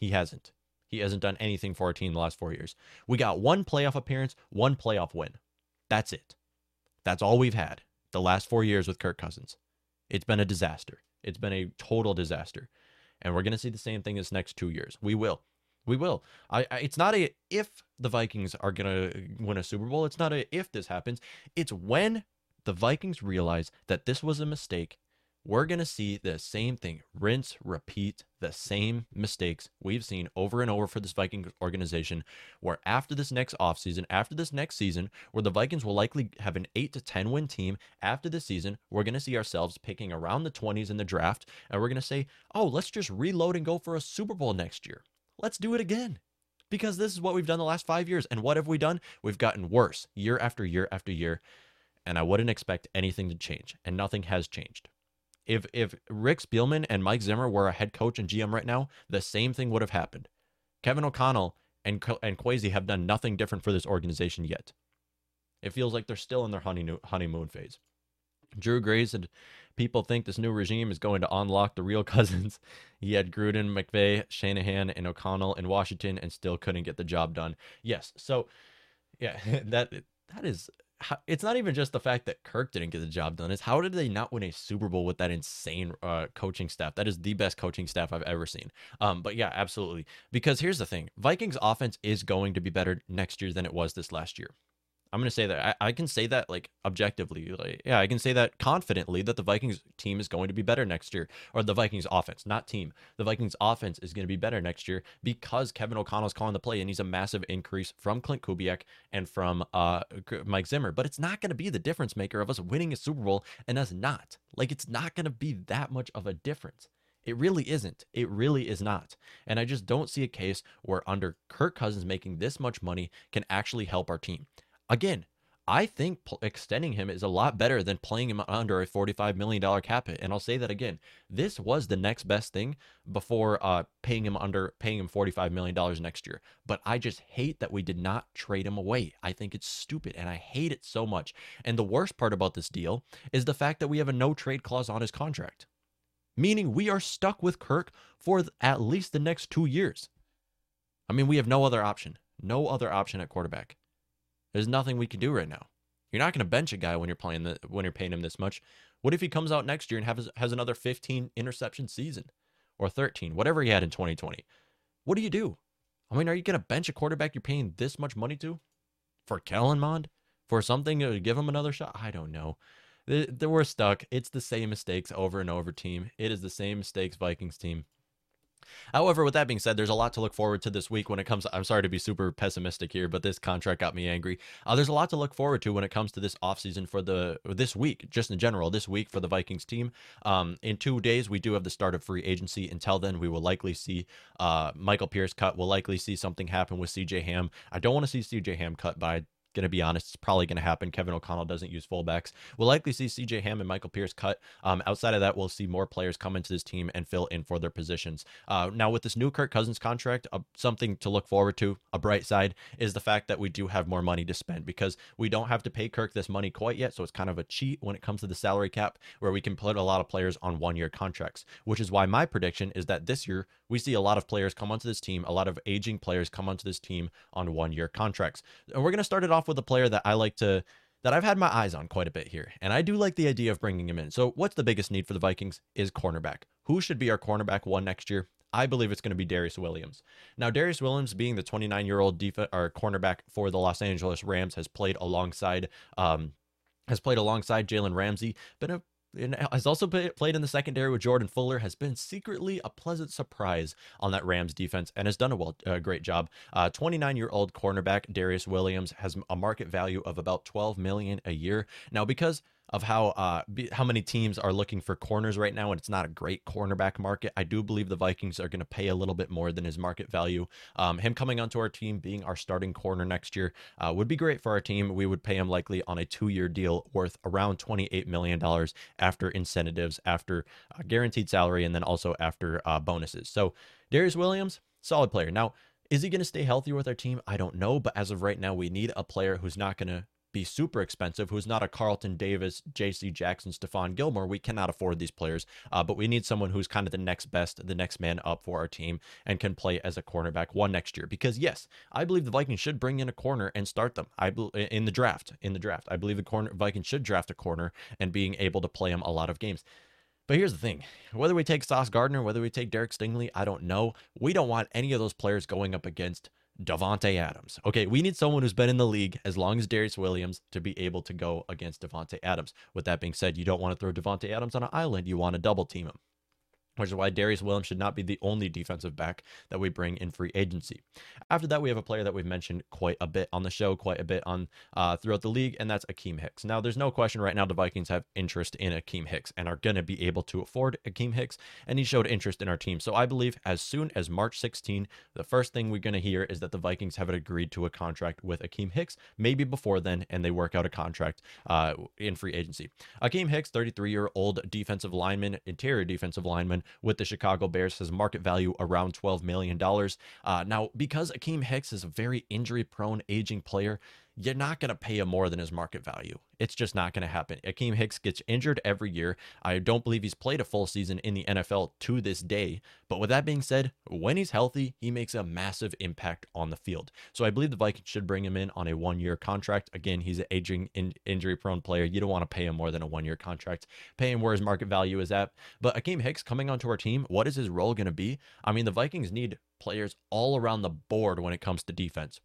He hasn't. He hasn't done anything for a team the last four years. We got one playoff appearance, one playoff win. That's it. That's all we've had the last four years with Kirk Cousins. It's been a disaster. It's been a total disaster. And we're going to see the same thing this next two years. We will. We will. I, I, it's not a if the Vikings are going to win a Super Bowl. It's not a if this happens. It's when the Vikings realize that this was a mistake we're going to see the same thing rinse, repeat the same mistakes we've seen over and over for this Viking organization. Where after this next offseason, after this next season, where the Vikings will likely have an 8 to 10 win team after this season, we're going to see ourselves picking around the 20s in the draft. And we're going to say, oh, let's just reload and go for a Super Bowl next year. Let's do it again. Because this is what we've done the last five years. And what have we done? We've gotten worse year after year after year. And I wouldn't expect anything to change. And nothing has changed if if Rick Spielman and Mike Zimmer were a head coach and GM right now, the same thing would have happened. Kevin O'Connell and and Kwesi have done nothing different for this organization yet. It feels like they're still in their honeymoon honeymoon phase. Drew Gray said people think this new regime is going to unlock the real cousins. He had Gruden, McVay, Shanahan, and O'Connell in Washington and still couldn't get the job done. Yes, so yeah, that that is it's not even just the fact that Kirk didn't get the job done. It's how did they not win a Super Bowl with that insane uh, coaching staff? That is the best coaching staff I've ever seen. Um, but yeah, absolutely. Because here's the thing: Vikings offense is going to be better next year than it was this last year. I'm going to say that I, I, can say that like objectively. Like, yeah, I can say that confidently that the Vikings team is going to be better next year, or the Vikings offense, not team. The Vikings offense is going to be better next year because Kevin O'Connell's calling the play and he's a massive increase from Klint Kubiak and from uh, Mike Zimmer. But it's not going to be the difference maker of us winning a Super Bowl and us not. Like, it's not going to be that much of a difference. It really isn't. It really is not. And I just don't see a case where under Kirk Cousins making this much money can actually help our team. Again, I think extending him is a lot better than playing him under a $45 million cap hit. And I'll say that again. This was the next best thing before uh, paying him under paying him $45 million next year. But I just hate that we did not trade him away. I think it's stupid and I hate it so much. And the worst part about this deal is the fact that we have a no trade clause on his contract, meaning we are stuck with Kirk for at least the next two years. I mean, we have no other option. No other option at quarterback. There's nothing we can do right now. You're not going to bench a guy when you're playing the when you're paying him this much. What if he comes out next year and has has another 15 interception season or 13, whatever he had in 2020? What do you do? I mean, are you going to bench a quarterback you're paying this much money to for Kellen Mond for something to give him another shot? I don't know. Were stuck. It's the same mistakes over and over, team. It is the same mistakes, Vikings team. However, with that being said, there's a lot to look forward to this week when it comes. I'm sorry to be super pessimistic here, but this contract got me angry. Uh, there's a lot to look forward to when it comes to this offseason for the this week, just in general, this week for the Vikings team. Um, in two days, we do have the start of free agency. Until then, we will likely see uh, Michael Pierce cut. We'll likely see something happen with CJ Ham. I don't want to see CJ Ham cut, but I going to be honest, it's probably going to happen. Kevin O'Connell doesn't use fullbacks. We'll likely see CJ Ham and Michael Pierce cut. Um, outside of that, we'll see more players come into this team and fill in for their positions. Uh, now, with this new Kirk Cousins contract, uh, something to look forward to, a bright side, is the fact that we do have more money to spend because we don't have to pay Kirk this money quite yet. So it's kind of a cheat when it comes to the salary cap where we can put a lot of players on one year contracts, which is why my prediction is that this year we see a lot of players come onto this team, a lot of aging players come onto this team on one year contracts. And we're going to start it off with a player that I like to that I've had my eyes on quite a bit here. And I do like the idea of bringing him in. So, what's the biggest need for the Vikings is cornerback. Who should be our cornerback one next year? I believe it's going to be Darious Williams. Now, Darious Williams, being the 29 year old def- or cornerback for the Los Angeles Rams, has played alongside um, has played alongside Jalen Ramsey, been a has also played in the secondary with Jordan Fuller, has been secretly a pleasant surprise on that Rams defense and has done a well, a great job. 29 uh, year old cornerback Darious Williams has a market value of about 12 million a year. Now, because of how uh, how many teams are looking for corners right now, and it's not a great cornerback market. I do believe the Vikings are going to pay a little bit more than his market value. Um, him coming onto our team, being our starting corner next year, uh, would be great for our team. We would pay him likely on a two-year deal worth around twenty-eight million dollars after incentives, after uh, guaranteed salary, and then also after uh, bonuses. So Darious Williams, solid player. Now, is he going to stay healthy with our team? I don't know, but as of right now, we need a player who's not going to be super expensive, who's not a Carlton Davis, J.C. Jackson, Stephon Gilmore. We cannot afford these players, uh, but we need someone who's kind of the next best, the next man up for our team, and can play as a cornerback one next year. Because yes, I believe the Vikings should bring in a corner and start them. I in the draft. In the draft, I believe the corner Vikings should draft a corner and being able to play him a lot of games. But here's the thing whether we take Sauce Gardner, whether we take Derek Stingley, I don't know. We don't want any of those players going up against Davante Adams. Okay, we need someone who's been in the league as long as Darious Williams to be able to go against Davante Adams. With that being said, you don't want to throw Davante Adams on an island. You want to double team him which is why Darious Williams should not be the only defensive back that we bring in free agency. After that, we have a player that we've mentioned quite a bit on the show, quite a bit on uh, throughout the league, and that's Akiem Hicks. Now, there's no question right now the Vikings have interest in Akiem Hicks and are going to be able to afford Akiem Hicks, and he showed interest in our team. So I believe as soon as March 16, the first thing we're going to hear is that the Vikings have agreed to a contract with Akiem Hicks, maybe before then, and they work out a contract uh, in free agency. Akiem Hicks, 33 year old defensive lineman, interior defensive lineman, with the Chicago Bears has market value around $12 million. Uh, now, because Akiem Hicks is a very injury prone, aging player, you're not going to pay him more than his market value. It's just not going to happen. Akiem Hicks gets injured every year. I don't believe he's played a full season in the NFL to this day. But with that being said, when he's healthy, he makes a massive impact on the field. So I believe the Vikings should bring him in on a one year contract. Again, he's an aging, in, injury prone player. You don't want to pay him more than a one year contract. Pay him where his market value is at. But Akiem Hicks coming onto our team, what is his role going to be? I mean, the Vikings need players all around the board when it comes to defense.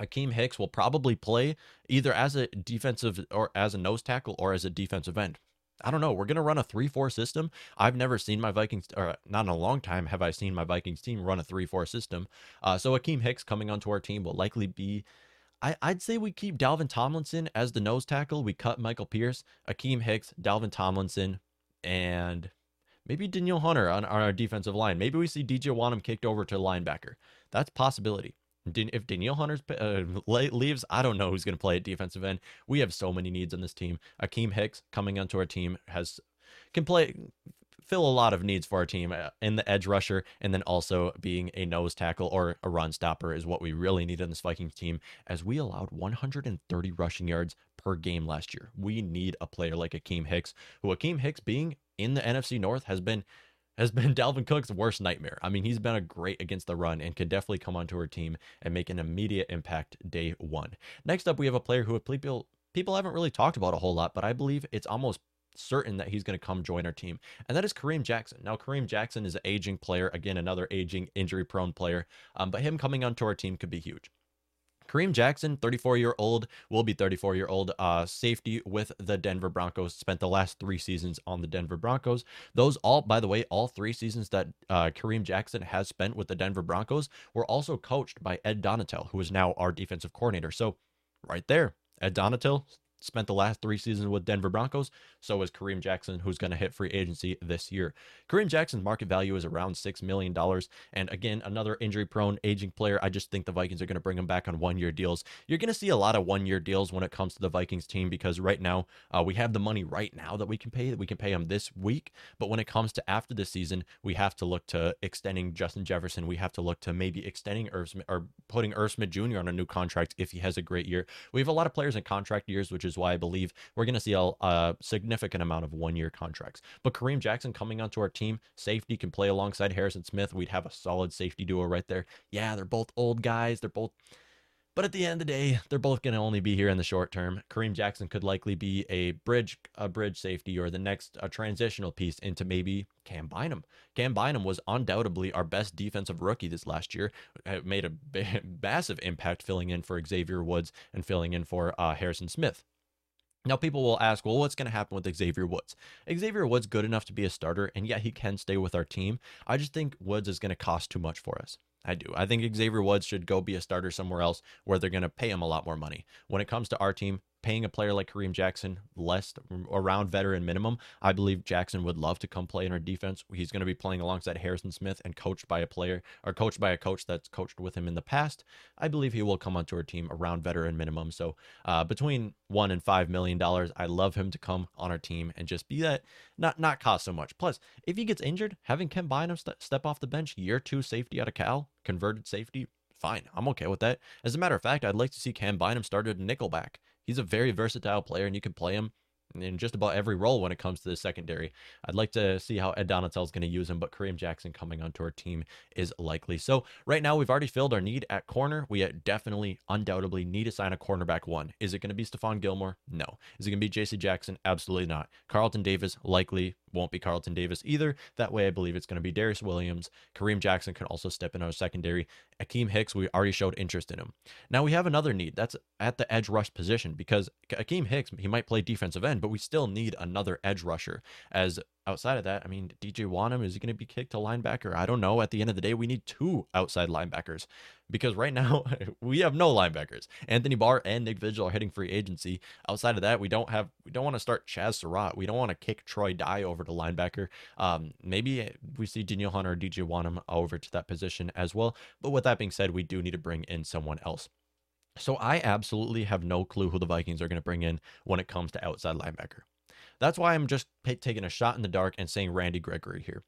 Akiem Hicks will probably play either as a defensive or as a nose tackle or as a defensive end. I don't know. We're going to run a 3 4 system. I've never seen my Vikings, or not in a long time have I seen my Vikings team run a 3 4 system. Uh, so Akiem Hicks coming onto our team will likely be. I, I'd say we keep Dalvin Tomlinson as the nose tackle. We cut Michael Pierce, Akiem Hicks, Dalvin Tomlinson, and maybe Danielle Hunter on, on our defensive line. Maybe we see DJ Wonnum kicked over to linebacker. That's possibility. If Danielle Hunter uh, leaves, I don't know who's going to play at defensive end. We have so many needs on this team. Akiem Hicks coming onto our team has can play fill a lot of needs for our team uh, in the edge rusher and then also being a nose tackle or a run stopper is what we really need in this Vikings team as we allowed 130 rushing yards per game last year. We need a player like Akiem Hicks, who Akiem Hicks being in the NFC North has been has been Dalvin Cook's worst nightmare. I mean, he's been a great against the run and can definitely come onto our team and make an immediate impact day one. Next up, we have a player who people people haven't really talked about a whole lot, but I believe it's almost certain that he's going to come join our team, and that is Kareem Jackson. Now, Kareem Jackson is an aging player, again, another aging, injury prone player, um, but him coming onto our team could be huge. Kareem Jackson, 34 year old, will be 34 year old uh, safety with the Denver Broncos. Spent the last three seasons on the Denver Broncos. Those all, by the way, all three seasons that uh, Kareem Jackson has spent with the Denver Broncos were also coached by Ed Donatell, who is now our defensive coordinator. So, right there, Ed Donatell spent the last three seasons with Denver Broncos. So is Kareem Jackson, who's going to hit free agency this year. Kareem Jackson's market value is around $6 million. And again, another injury prone, aging player. I just think the Vikings are going to bring him back on one year deals. You're going to see a lot of one year deals when it comes to the Vikings team because right now uh, we have the money right now that we can pay, that we can pay him this week. But when it comes to after the season, we have to look to extending Justin Jefferson. We have to look to maybe extending Irv Smith or putting Irv Smith Jr. on a new contract if he has a great year. We have a lot of players in contract years, which is is why I believe we're going to see a, a, significant amount of one year contracts. But Kareem Jackson coming onto our team, safety can play alongside Harrison Smith. We'd have a solid safety duo right there. Yeah, they're both old guys. They're both. But at the end of the day, they're both going to only be here in the short term. Kareem Jackson could likely be a bridge, a bridge safety, or the next a transitional piece into maybe Cam Bynum. Cam Bynum was undoubtedly our best defensive rookie this last year. It made a massive impact filling in for Xavier Woods and filling in for uh, Harrison Smith. Now, people will ask, well, what's going to happen with Xavier Woods? Xavier Woods good enough to be a starter, and yet he can stay with our team. I just think Woods is going to cost too much for us. I do. I think Xavier Woods should go be a starter somewhere else where they're going to pay him a lot more money. When it comes to our team, paying a player like Kareem Jackson less around veteran minimum, I believe Jackson would love to come play in our defense. He's going to be playing alongside Harrison Smith and coached by a player or coached by a coach that's coached with him in the past. I believe he will come onto our team around veteran minimum. So uh, between one and five million dollars, I love him to come on our team and just be that not not cost so much. Plus, if he gets injured, having Cam Bynum st- step off the bench, year two safety out of Cal, converted safety, fine. I'm okay with that. As a matter of fact, I'd like to see Cam Bynum started nickelback He's a very versatile player, and you can play him in just about every role when it comes to the secondary. I'd like to see how Ed Donatell is going to use him, but Kareem Jackson coming onto our team is likely. So right now we've already filled our need at corner. We uh, definitely, undoubtedly need to sign a cornerback one. Is it going to be Stephon Gilmore? No. Is it going to be J.C. Jackson? Absolutely not. Carlton Davis likely won't be Carlton Davis either. That way, I believe it's going to be Darious Williams. Kareem Jackson can also step in our secondary. Akiem Hicks, we already showed interest in him. Now we have another need. That's at the edge rush position because Akiem Hicks, he might play defensive end, but we still need another edge rusher. As outside of that, I mean, DJ Wonnum, is he going to be kicked to linebacker? I don't know. At the end of the day, we need two outside linebackers because right now we have no linebackers. Anthony Barr and Nick Vigil are hitting free agency. Outside of that, we don't have, we don't want to start Chaz Surratt. We don't want to kick Troy Dye over to linebacker. Um, maybe we see Danielle Hunter or DJ Wonnum over to that position as well. But with that being said, we do need to bring in someone else. So I absolutely have no clue who the Vikings are going to bring in when it comes to outside linebacker. That's why I'm just taking a shot in the dark and saying Randy Gregory here.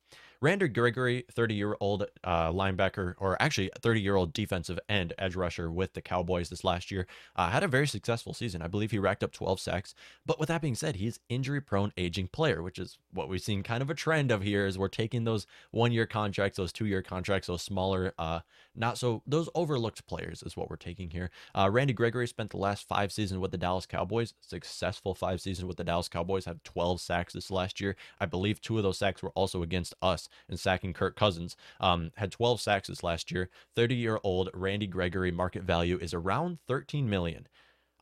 Randy Gregory, 30 year old uh, linebacker, or actually 30 year old defensive end edge rusher with the Cowboys this last year, uh, had a very successful season. I believe he racked up 12 sacks. But with that being said, he's injury prone, aging player, which is what we've seen kind of a trend of here. Is we're taking those one year contracts, those two year contracts, those smaller, uh, not so those overlooked players is what we're taking here. Uh, Randy Gregory spent the last five seasons with the Dallas Cowboys, successful five seasons with the Dallas Cowboys, had 12 sacks this last year. I believe two of those sacks were also against us and sacking Kirk Cousins. Um, had 12 sacks this last year. 30 year old Randy Gregory market value is around 13 million.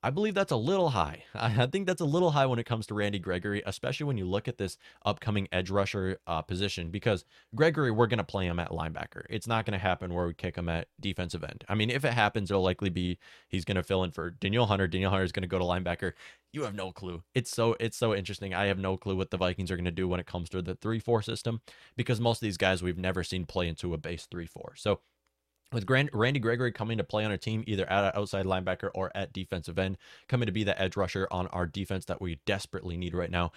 I believe that's a little high. I think that's a little high when it comes to Randy Gregory, especially when you look at this upcoming edge rusher uh, position. Because Gregory, we're going to play him at linebacker. It's not going to happen where we kick him at defensive end. I mean, if it happens, it'll likely be he's going to fill in for Danielle Hunter. Danielle Hunter is going to go to linebacker. You have no clue. It's so it's so interesting. I have no clue what the Vikings are going to do when it comes to the three four system because most of these guys we've never seen play into a base three four. So with Randy Gregory coming to play on our team, either at outside linebacker or at defensive end, coming to be the edge rusher on our defense that we desperately need right now.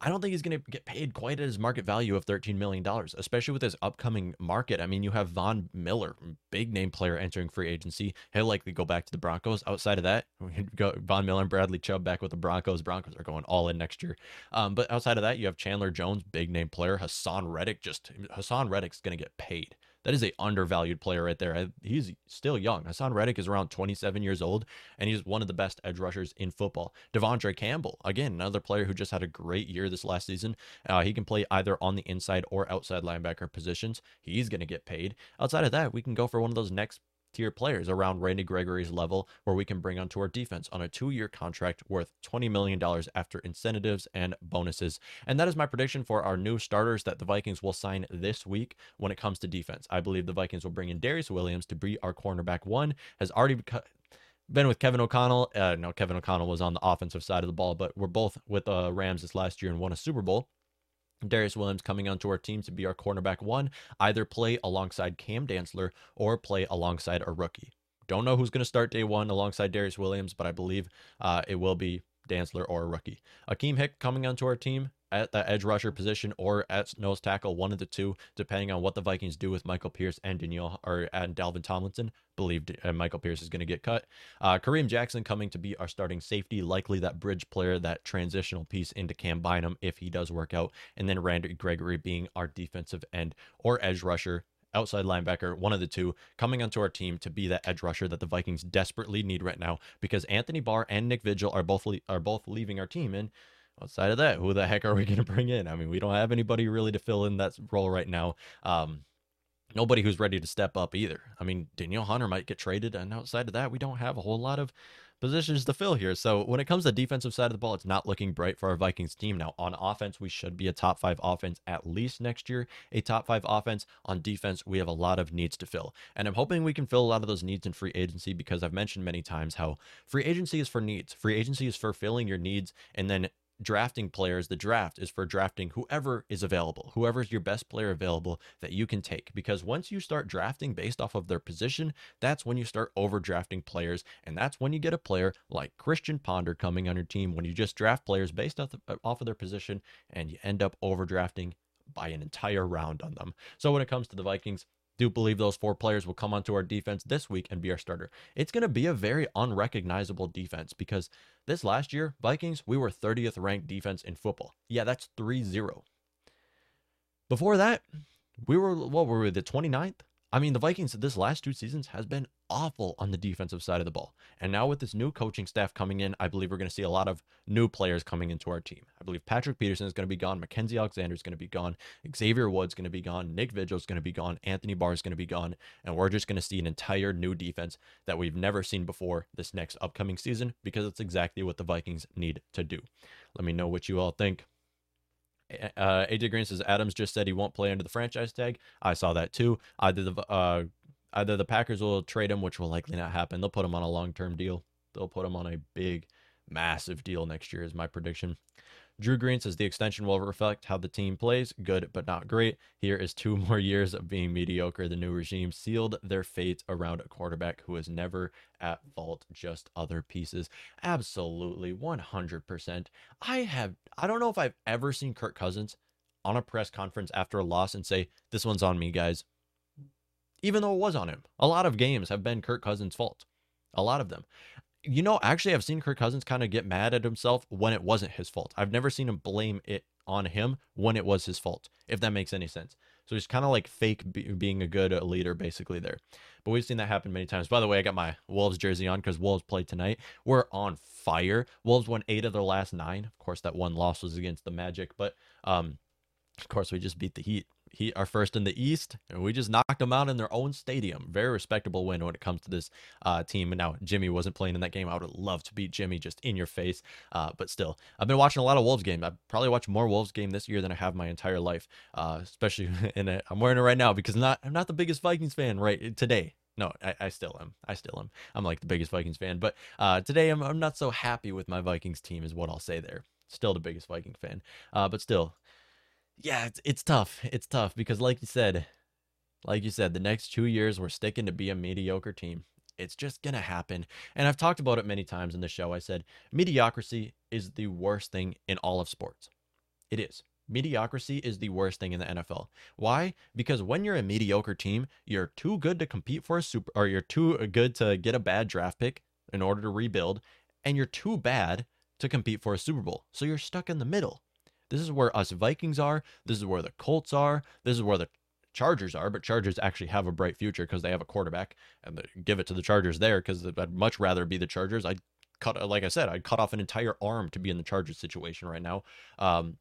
I don't think he's going to get paid quite at his market value of $13 million, especially with his upcoming market. I mean, you have Von Miller, big name player entering free agency. He'll likely go back to the Broncos. Outside of that, Von Miller and Bradley Chubb back with the Broncos. Broncos are going all in next year. Um, but outside of that, you have Chandler Jones, big name player. Haason Reddick, just Haason Reddick's going to get paid. That is a undervalued player right there. He's still young. Haason Reddick is around 27 years old, and he's one of the best edge rushers in football. De'Vondre Campbell, again, another player who just had a great year this last season. Uh, he can play either on the inside or outside linebacker positions. He's going to get paid. Outside of that, we can go for one of those next tier players around Randy Gregory's level where we can bring onto our defense on a two year contract worth $20 million after incentives and bonuses. And that is my prediction for our new starters that the Vikings will sign this week when it comes to defense. I believe the Vikings will bring in Darious Williams to be our cornerback one, has already been with Kevin O'Connell. Uh, no, Kevin O'Connell was on the offensive side of the ball, but we're both with uh, Rams this last year and won a Super Bowl. Darious Williams coming onto our team to be our cornerback one, either play alongside Cam Dantzler or play alongside a rookie. Don't know who's going to start day one alongside Darious Williams, but I believe uh, it will be Dantzler or a rookie. Akiem Hick coming onto our team at the edge rusher position or at nose tackle, one of the two, depending on what the Vikings do with Michael Pierce and Daniel or and Dalvin Tomlinson. Believed uh, Michael Pierce is going to get cut. Uh, Kareem Jackson coming to be our starting safety, likely that bridge player, that transitional piece into Cam Bynum if he does work out, and then Randy Gregory being our defensive end or edge rusher outside linebacker, one of the two, coming onto our team to be that edge rusher that the Vikings desperately need right now because Anthony Barr and Nick Vigil are both le- are both leaving our team and outside of that, who the heck are we going to bring in? I mean, we don't have anybody really to fill in that role right now. Um, nobody who's ready to step up either. I mean, Danielle Hunter might get traded, and outside of that, we don't have a whole lot of positions to fill here. So when it comes to the defensive side of the ball, it's not looking bright for our Vikings team. Now, on offense, we should be a top five offense at least next year, a top five offense. On defense, we have a lot of needs to fill. And I'm hoping we can fill a lot of those needs in free agency because I've mentioned many times how free agency is for needs. Free agency is for filling your needs and then drafting players, the draft is for drafting whoever is available, whoever's your best player available that you can take. Because once you start drafting based off of their position, that's when you start overdrafting players. And that's when you get a player like Christian Ponder coming on your team, when you just draft players based off, the, uh, off of their position and you end up overdrafting by an entire round on them. So when it comes to the Vikings, do believe those four players will come onto our defense this week and be our starter. It's going to be a very unrecognizable defense because this last year, Vikings, we were 30th ranked defense in football. Yeah, that's 3 0. Before that, we were, what were we, the 29th? I mean, the Vikings this last two seasons has been awful on the defensive side of the ball. And now with this new coaching staff coming in, I believe we're going to see a lot of new players coming into our team. I believe Patrick Peterson is going to be gone, Mackenzie Alexander is going to be gone, Xavier Woods is going to be gone, Nick Vigil is going to be gone, Anthony Barr is going to be gone, and we're just going to see an entire new defense that we've never seen before this next upcoming season because it's exactly what the Vikings need to do. Let me know what you all think. Uh, AJ Green says Adams just said he won't play under the franchise tag. I saw that too. Either the uh, either the Packers will trade him, which will likely not happen. They'll put him on a long term deal. They'll put him on a big, massive deal next year. Is my prediction. Drew Green says the extension will reflect how the team plays. Good, but not great. Here is two more years of being mediocre. The new regime sealed their fate around a quarterback who is never at fault, just other pieces. Absolutely, 100%. I have, I don't know if I've ever seen Kirk Cousins on a press conference after a loss and say, This one's on me, guys. Even though it was on him. A lot of games have been Kirk Cousins' fault. A lot of them you know, actually, I've seen Kirk Cousins kind of get mad at himself when it wasn't his fault. I've never seen him blame it on him when it was his fault, if that makes any sense. So he's kind of like fake be- being a good leader, basically, there. But we've seen that happen many times. By the way, I got my Wolves jersey on because Wolves played tonight. We're on fire. Wolves won eight of their last nine. Of course, that one loss was against the Magic, but um, of course, we just beat the Heat he are first in the East, and we just knocked them out in their own stadium. Very respectable win when it comes to this uh, team. And now Jimmy wasn't playing in that game. I would have loved to beat Jimmy just in your face. Uh, but still, I've been watching a lot of Wolves game. I've probably watched more Wolves game this year than I have my entire life. Uh, especially in it, I'm wearing it right now because not I'm not the biggest Vikings fan right today. No, I, I, still am. I still am. I'm like the biggest Vikings fan. But uh, today I'm, I'm not so happy with my Vikings team, is what I'll say there. Still the biggest Viking fan. Uh, but still, yeah, it's, it's tough. It's tough because, like you said, like you said, the next two years we're sticking to be a mediocre team. It's just gonna happen. And I've talked about it many times in the show. I said mediocrity is the worst thing in all of sports. It is. Mediocrity is the worst thing in the NFL. Why? Because when you're a mediocre team, you're too good to compete for a super, or you're too uh, good to get a bad draft pick in order to rebuild, and you're too bad to compete for a Super Bowl. So you're stuck in the middle. This is where us Vikings are. This is where the Colts are. This is where the Chargers are, but Chargers actually have a bright future because they have a quarterback, and give it to the Chargers there because I'd much rather be the Chargers. I'd cut, like I said, I'd cut off an entire arm to be in the Chargers situation right now. Um,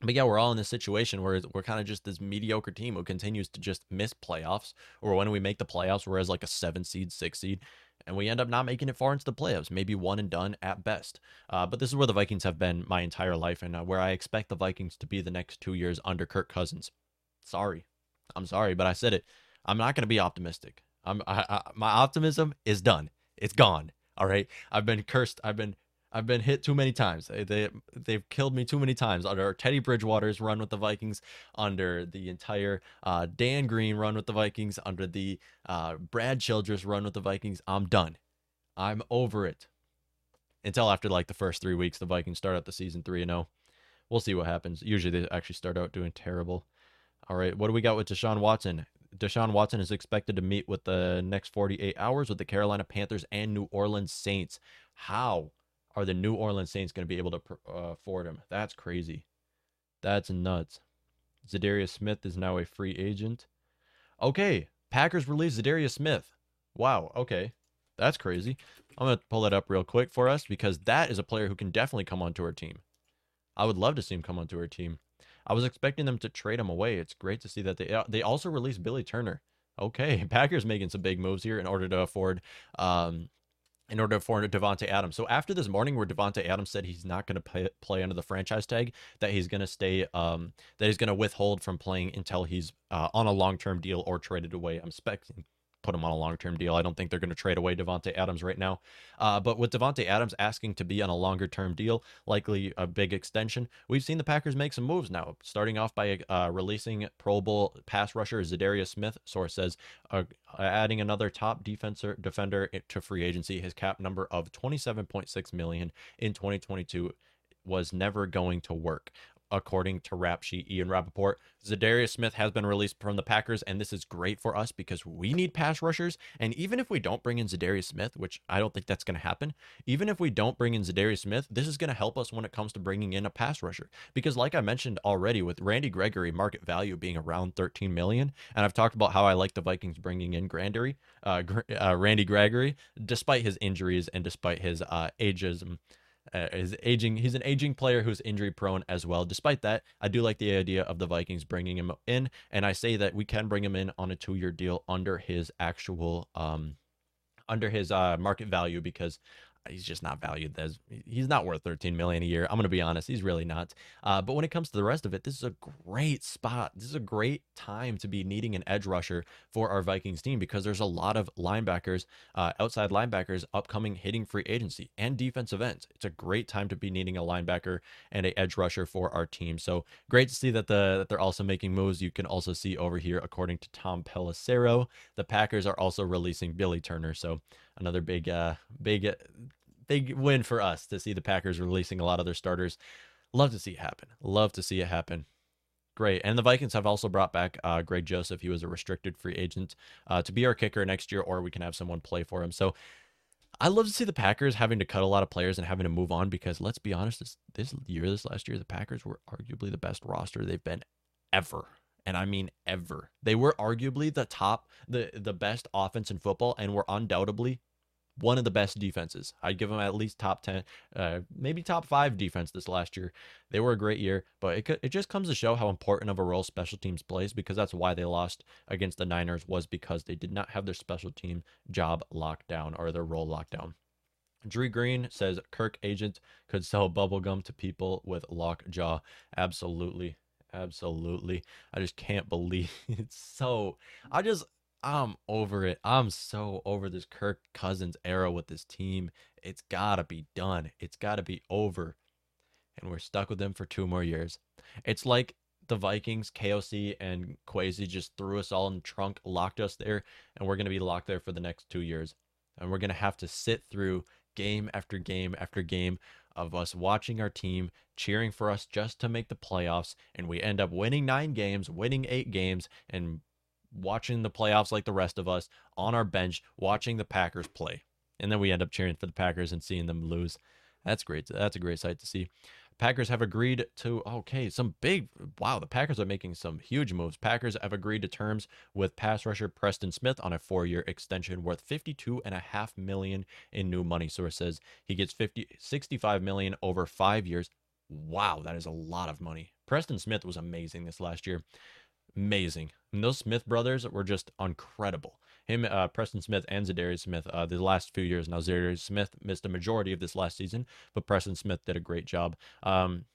but yeah, we're all in this situation where we're kind of just this mediocre team who continues to just miss playoffs, or when we make the playoffs, we're as like a seven seed, six seed, and we end up not making it far into the playoffs, maybe one and done at best. Uh, but this is where the Vikings have been my entire life, and uh, where I expect the Vikings to be the next two years under Kirk Cousins. Sorry, I'm sorry, but I said it. I'm not going to be optimistic. I'm I, I, my optimism is done. It's gone. All right. I've been cursed. I've been I've been hit too many times. They, they they've killed me too many times under Teddy Bridgewater's run with the Vikings, under the entire uh, Dan Green run with the Vikings, under the uh, Brad Childress run with the Vikings. I'm done. I'm over it. Until after like the first three weeks, the Vikings start out the season three and zero. Oh. We'll see what happens. Usually they actually start out doing terrible. All right, what do we got with Deshaun Watson? Deshaun Watson is expected to meet with the next 48 hours with the Carolina Panthers and New Orleans Saints. How? Are the New Orleans Saints going to be able to uh, afford him? That's crazy. That's nuts. Za'Darius Smith is now a free agent. Okay, Packers release Za'Darius Smith. Wow. Okay, that's crazy. I'm gonna pull that up real quick for us because that is a player who can definitely come onto our team. I would love to see him come onto our team. I was expecting them to trade him away. It's great to see that they uh, they also released Billy Turner. Okay, Packers making some big moves here in order to afford um, in order for Davante Adams. So after this morning, where Davante Adams said he's not going to play, under the franchise tag, that he's going to stay, um, that he's going to withhold from playing until he's uh, on a long term deal or traded away. I'm expecting put him on a long term deal. I don't think they're going to trade away Davante Adams right now. Uh, but with Davante Adams asking to be on a longer term deal, likely a big extension, we've seen the Packers make some moves now. Starting off by uh, releasing Pro Bowl pass rusher Za'Darius Smith. Source says uh, adding another top defender defender to free agency. His cap number of 27.6 million in 2022 was never going to work. According to Rap Sheet Ian Rapoport. Za'Darius Smith has been released from the Packers, and this is great for us because we need pass rushers. And even if we don't bring in Za'Darius Smith, which I don't think that's going to happen, even if we don't bring in Za'Darius Smith, this is going to help us when it comes to bringing in a pass rusher. Because, like I mentioned already, with Randy Gregory market value being around 13 million, and I've talked about how I like the Vikings bringing in Grandery, uh, uh, Randy Gregory, despite his injuries and despite his uh, ageism uh, is aging. He's an aging player who's injury prone as well. Despite that, I do like the idea of the Vikings bringing him in, and I say that we can bring him in on a two year deal under his actual um under his uh market value because he's just not valued as he's not worth 13 million a year. I'm to be honest, he's really not. Uh, but when it comes to the rest of it, this is a great spot. This is a great time to be needing an edge rusher for our Vikings team because there's a lot of linebackers, uh, outside linebackers upcoming hitting free agency and defensive ends. It's a great time to be needing a linebacker and a edge rusher for our team. So great to see that the that they're also making moves. You can also see over here, according to Tom Pelissero, the Packers are also releasing Billy Turner. So another big uh big big win for us to see the Packers releasing a lot of their starters. Love to see it happen. Love to see it happen. Great. And the Vikings have also brought back uh, Greg Joseph. He was a restricted free agent uh, to be our kicker next year, or we can have someone play for him. So I love to see the Packers having to cut a lot of players and having to move on because let's be honest, this, this year, this last year, the Packers were arguably the best roster they've been ever. And I mean ever. They were arguably the top, the the best offense in football, and were undoubtedly one of the best defenses. I'd give them at least top 10, uh, maybe top five defense this last year. They were a great year, but it, it just comes to show how important of a role special teams plays because that's why they lost against the Niners was because they did not have their special team job locked down or their role locked down. Drew Green says Kirk agent could sell bubblegum to people with lockjaw. Absolutely. Absolutely. I just can't believe it's so I just I'm over it. I'm so over this Kirk Cousins era with this team. It's got to be done. It's got to be over. And we're stuck with them for two more years. It's like the Vikings, KOC, and Kwesi just threw us all in the trunk, locked us there, and we're going to be locked there for the next two years. And we're going to have to sit through game after game after game of us watching our team cheering for us just to make the playoffs. And we end up winning nine games, winning eight games, and watching the playoffs like the rest of us on our bench, watching the Packers play. And then we end up cheering for the Packers and seeing them lose. That's great. That's a great sight to see. Packers have agreed to okay, some big wow, the Packers are making some huge moves. Packers have agreed to terms with pass rusher Preston Smith on a 4-year extension worth 52 and a half million in new money. Source says he gets 50 65 million over 5 years. Wow, that is a lot of money. Preston Smith was amazing this last year amazing. And those Smith brothers were just incredible. Him, uh, Preston Smith, and Za'Darius Smith. Uh, the last few years now, Za'Darius Smith missed a majority of this last season, but Preston Smith did a great job. Um,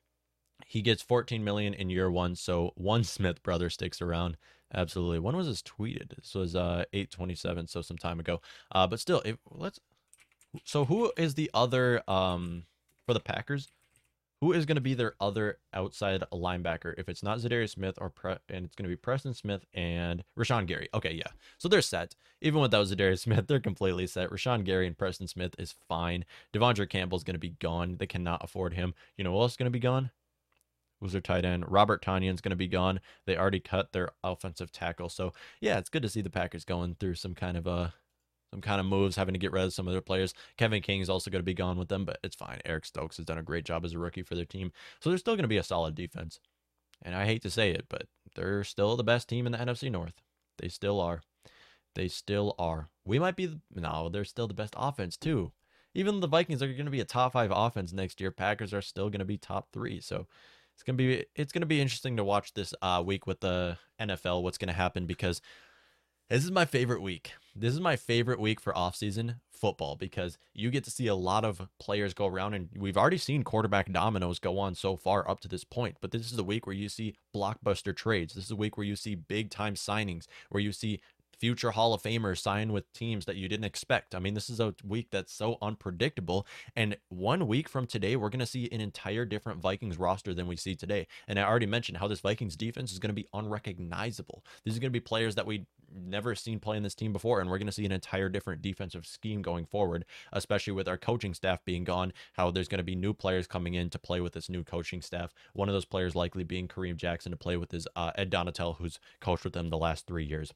he gets 14 million in year one, so one Smith brother sticks around. Absolutely. When was this tweeted? This was uh 827, so some time ago. Uh, but still, let's. So who is the other um for the Packers? Who is going to be their other outside linebacker if it's not Za'Darius Smith or Pre- and it's going to be Preston Smith and Rashan Gary. Okay, yeah. So they're set. Even without Za'Darius Smith, they're completely set. Rashan Gary and Preston Smith is fine. De'Vondre Campbell's going to be gone. They cannot afford him. You know who else is going to be gone? Who's their tight end? Robert Tonyan's going to be gone. They already cut their offensive tackle. So, yeah, it's good to see the Packers going through some kind of a some kind of moves, having to get rid of some of their players. Kevin King is also going to be gone with them, but it's fine. Eric Stokes has done a great job as a rookie for their team. So they're still going to be a solid defense. And I hate to say it, but they're still the best team in the NFC North. They still are. They still are. We might be, no, they're still the best offense too. Even the Vikings are going to be a top five offense next year. Packers are still going to be top three. So it's gonna be it's gonna be interesting to watch this uh, week with the NFL. What's gonna happen because this is my favorite week. This is my favorite week for offseason football because you get to see a lot of players go around and we've already seen quarterback dominoes go on so far up to this point. But this is the week where you see blockbuster trades. This is the week where you see big time signings, where you see future Hall of Famers sign with teams that you didn't expect. I mean, this is a week that's so unpredictable. And one week from today, we're going to see an entire different Vikings roster than we see today. And I already mentioned how this Vikings defense is going to be unrecognizable. These are going to be players that we never seen play in this team before, and we're going to see an entire different defensive scheme going forward, especially with our coaching staff being gone. How there's going to be new players coming in to play with this new coaching staff. One of those players likely being Kareem Jackson to play with his uh, Ed Donatell, who's coached with them the last three years.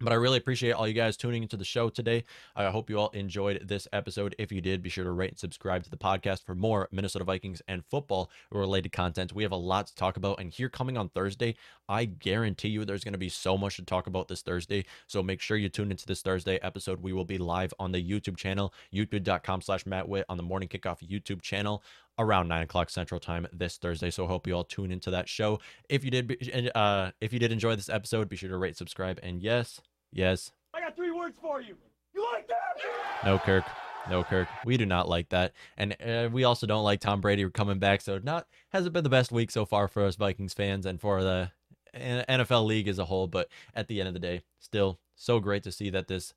But I really appreciate all you guys tuning into the show today. I hope you all enjoyed this episode. If you did, be sure to rate and subscribe to the podcast for more Minnesota Vikings and football related content. We have a lot to talk about. And here coming on Thursday, I guarantee you there's going to be so much to talk about this Thursday. So make sure you tune into this Thursday episode. We will be live on the YouTube channel, youtube.com slash Matt Witt on the morning kickoff YouTube channel around nine o'clock Central Time this Thursday. So hope you all tune into that show. If you did, uh, if you did enjoy this episode, be sure to rate, subscribe, and yes, yes. I got three words for you. You like that? No, Kirk. No, Kirk. We do not like that, and uh, we also don't like Tom Brady coming back. So not hasn't been the best week so far for us Vikings fans and for the NFL league as a whole. But at the end of the day, still so great to see that this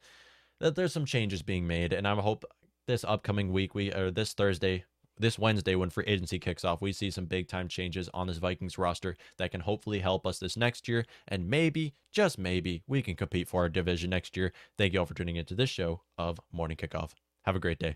that there's some changes being made, and I hope this upcoming week we or this Thursday this Wednesday when free agency kicks off, we see some big time changes on this Vikings roster that can hopefully help us this next year. And maybe, just maybe, we can compete for our division next year. Thank you all for tuning into this show of Morning Kickoff. Have a great day.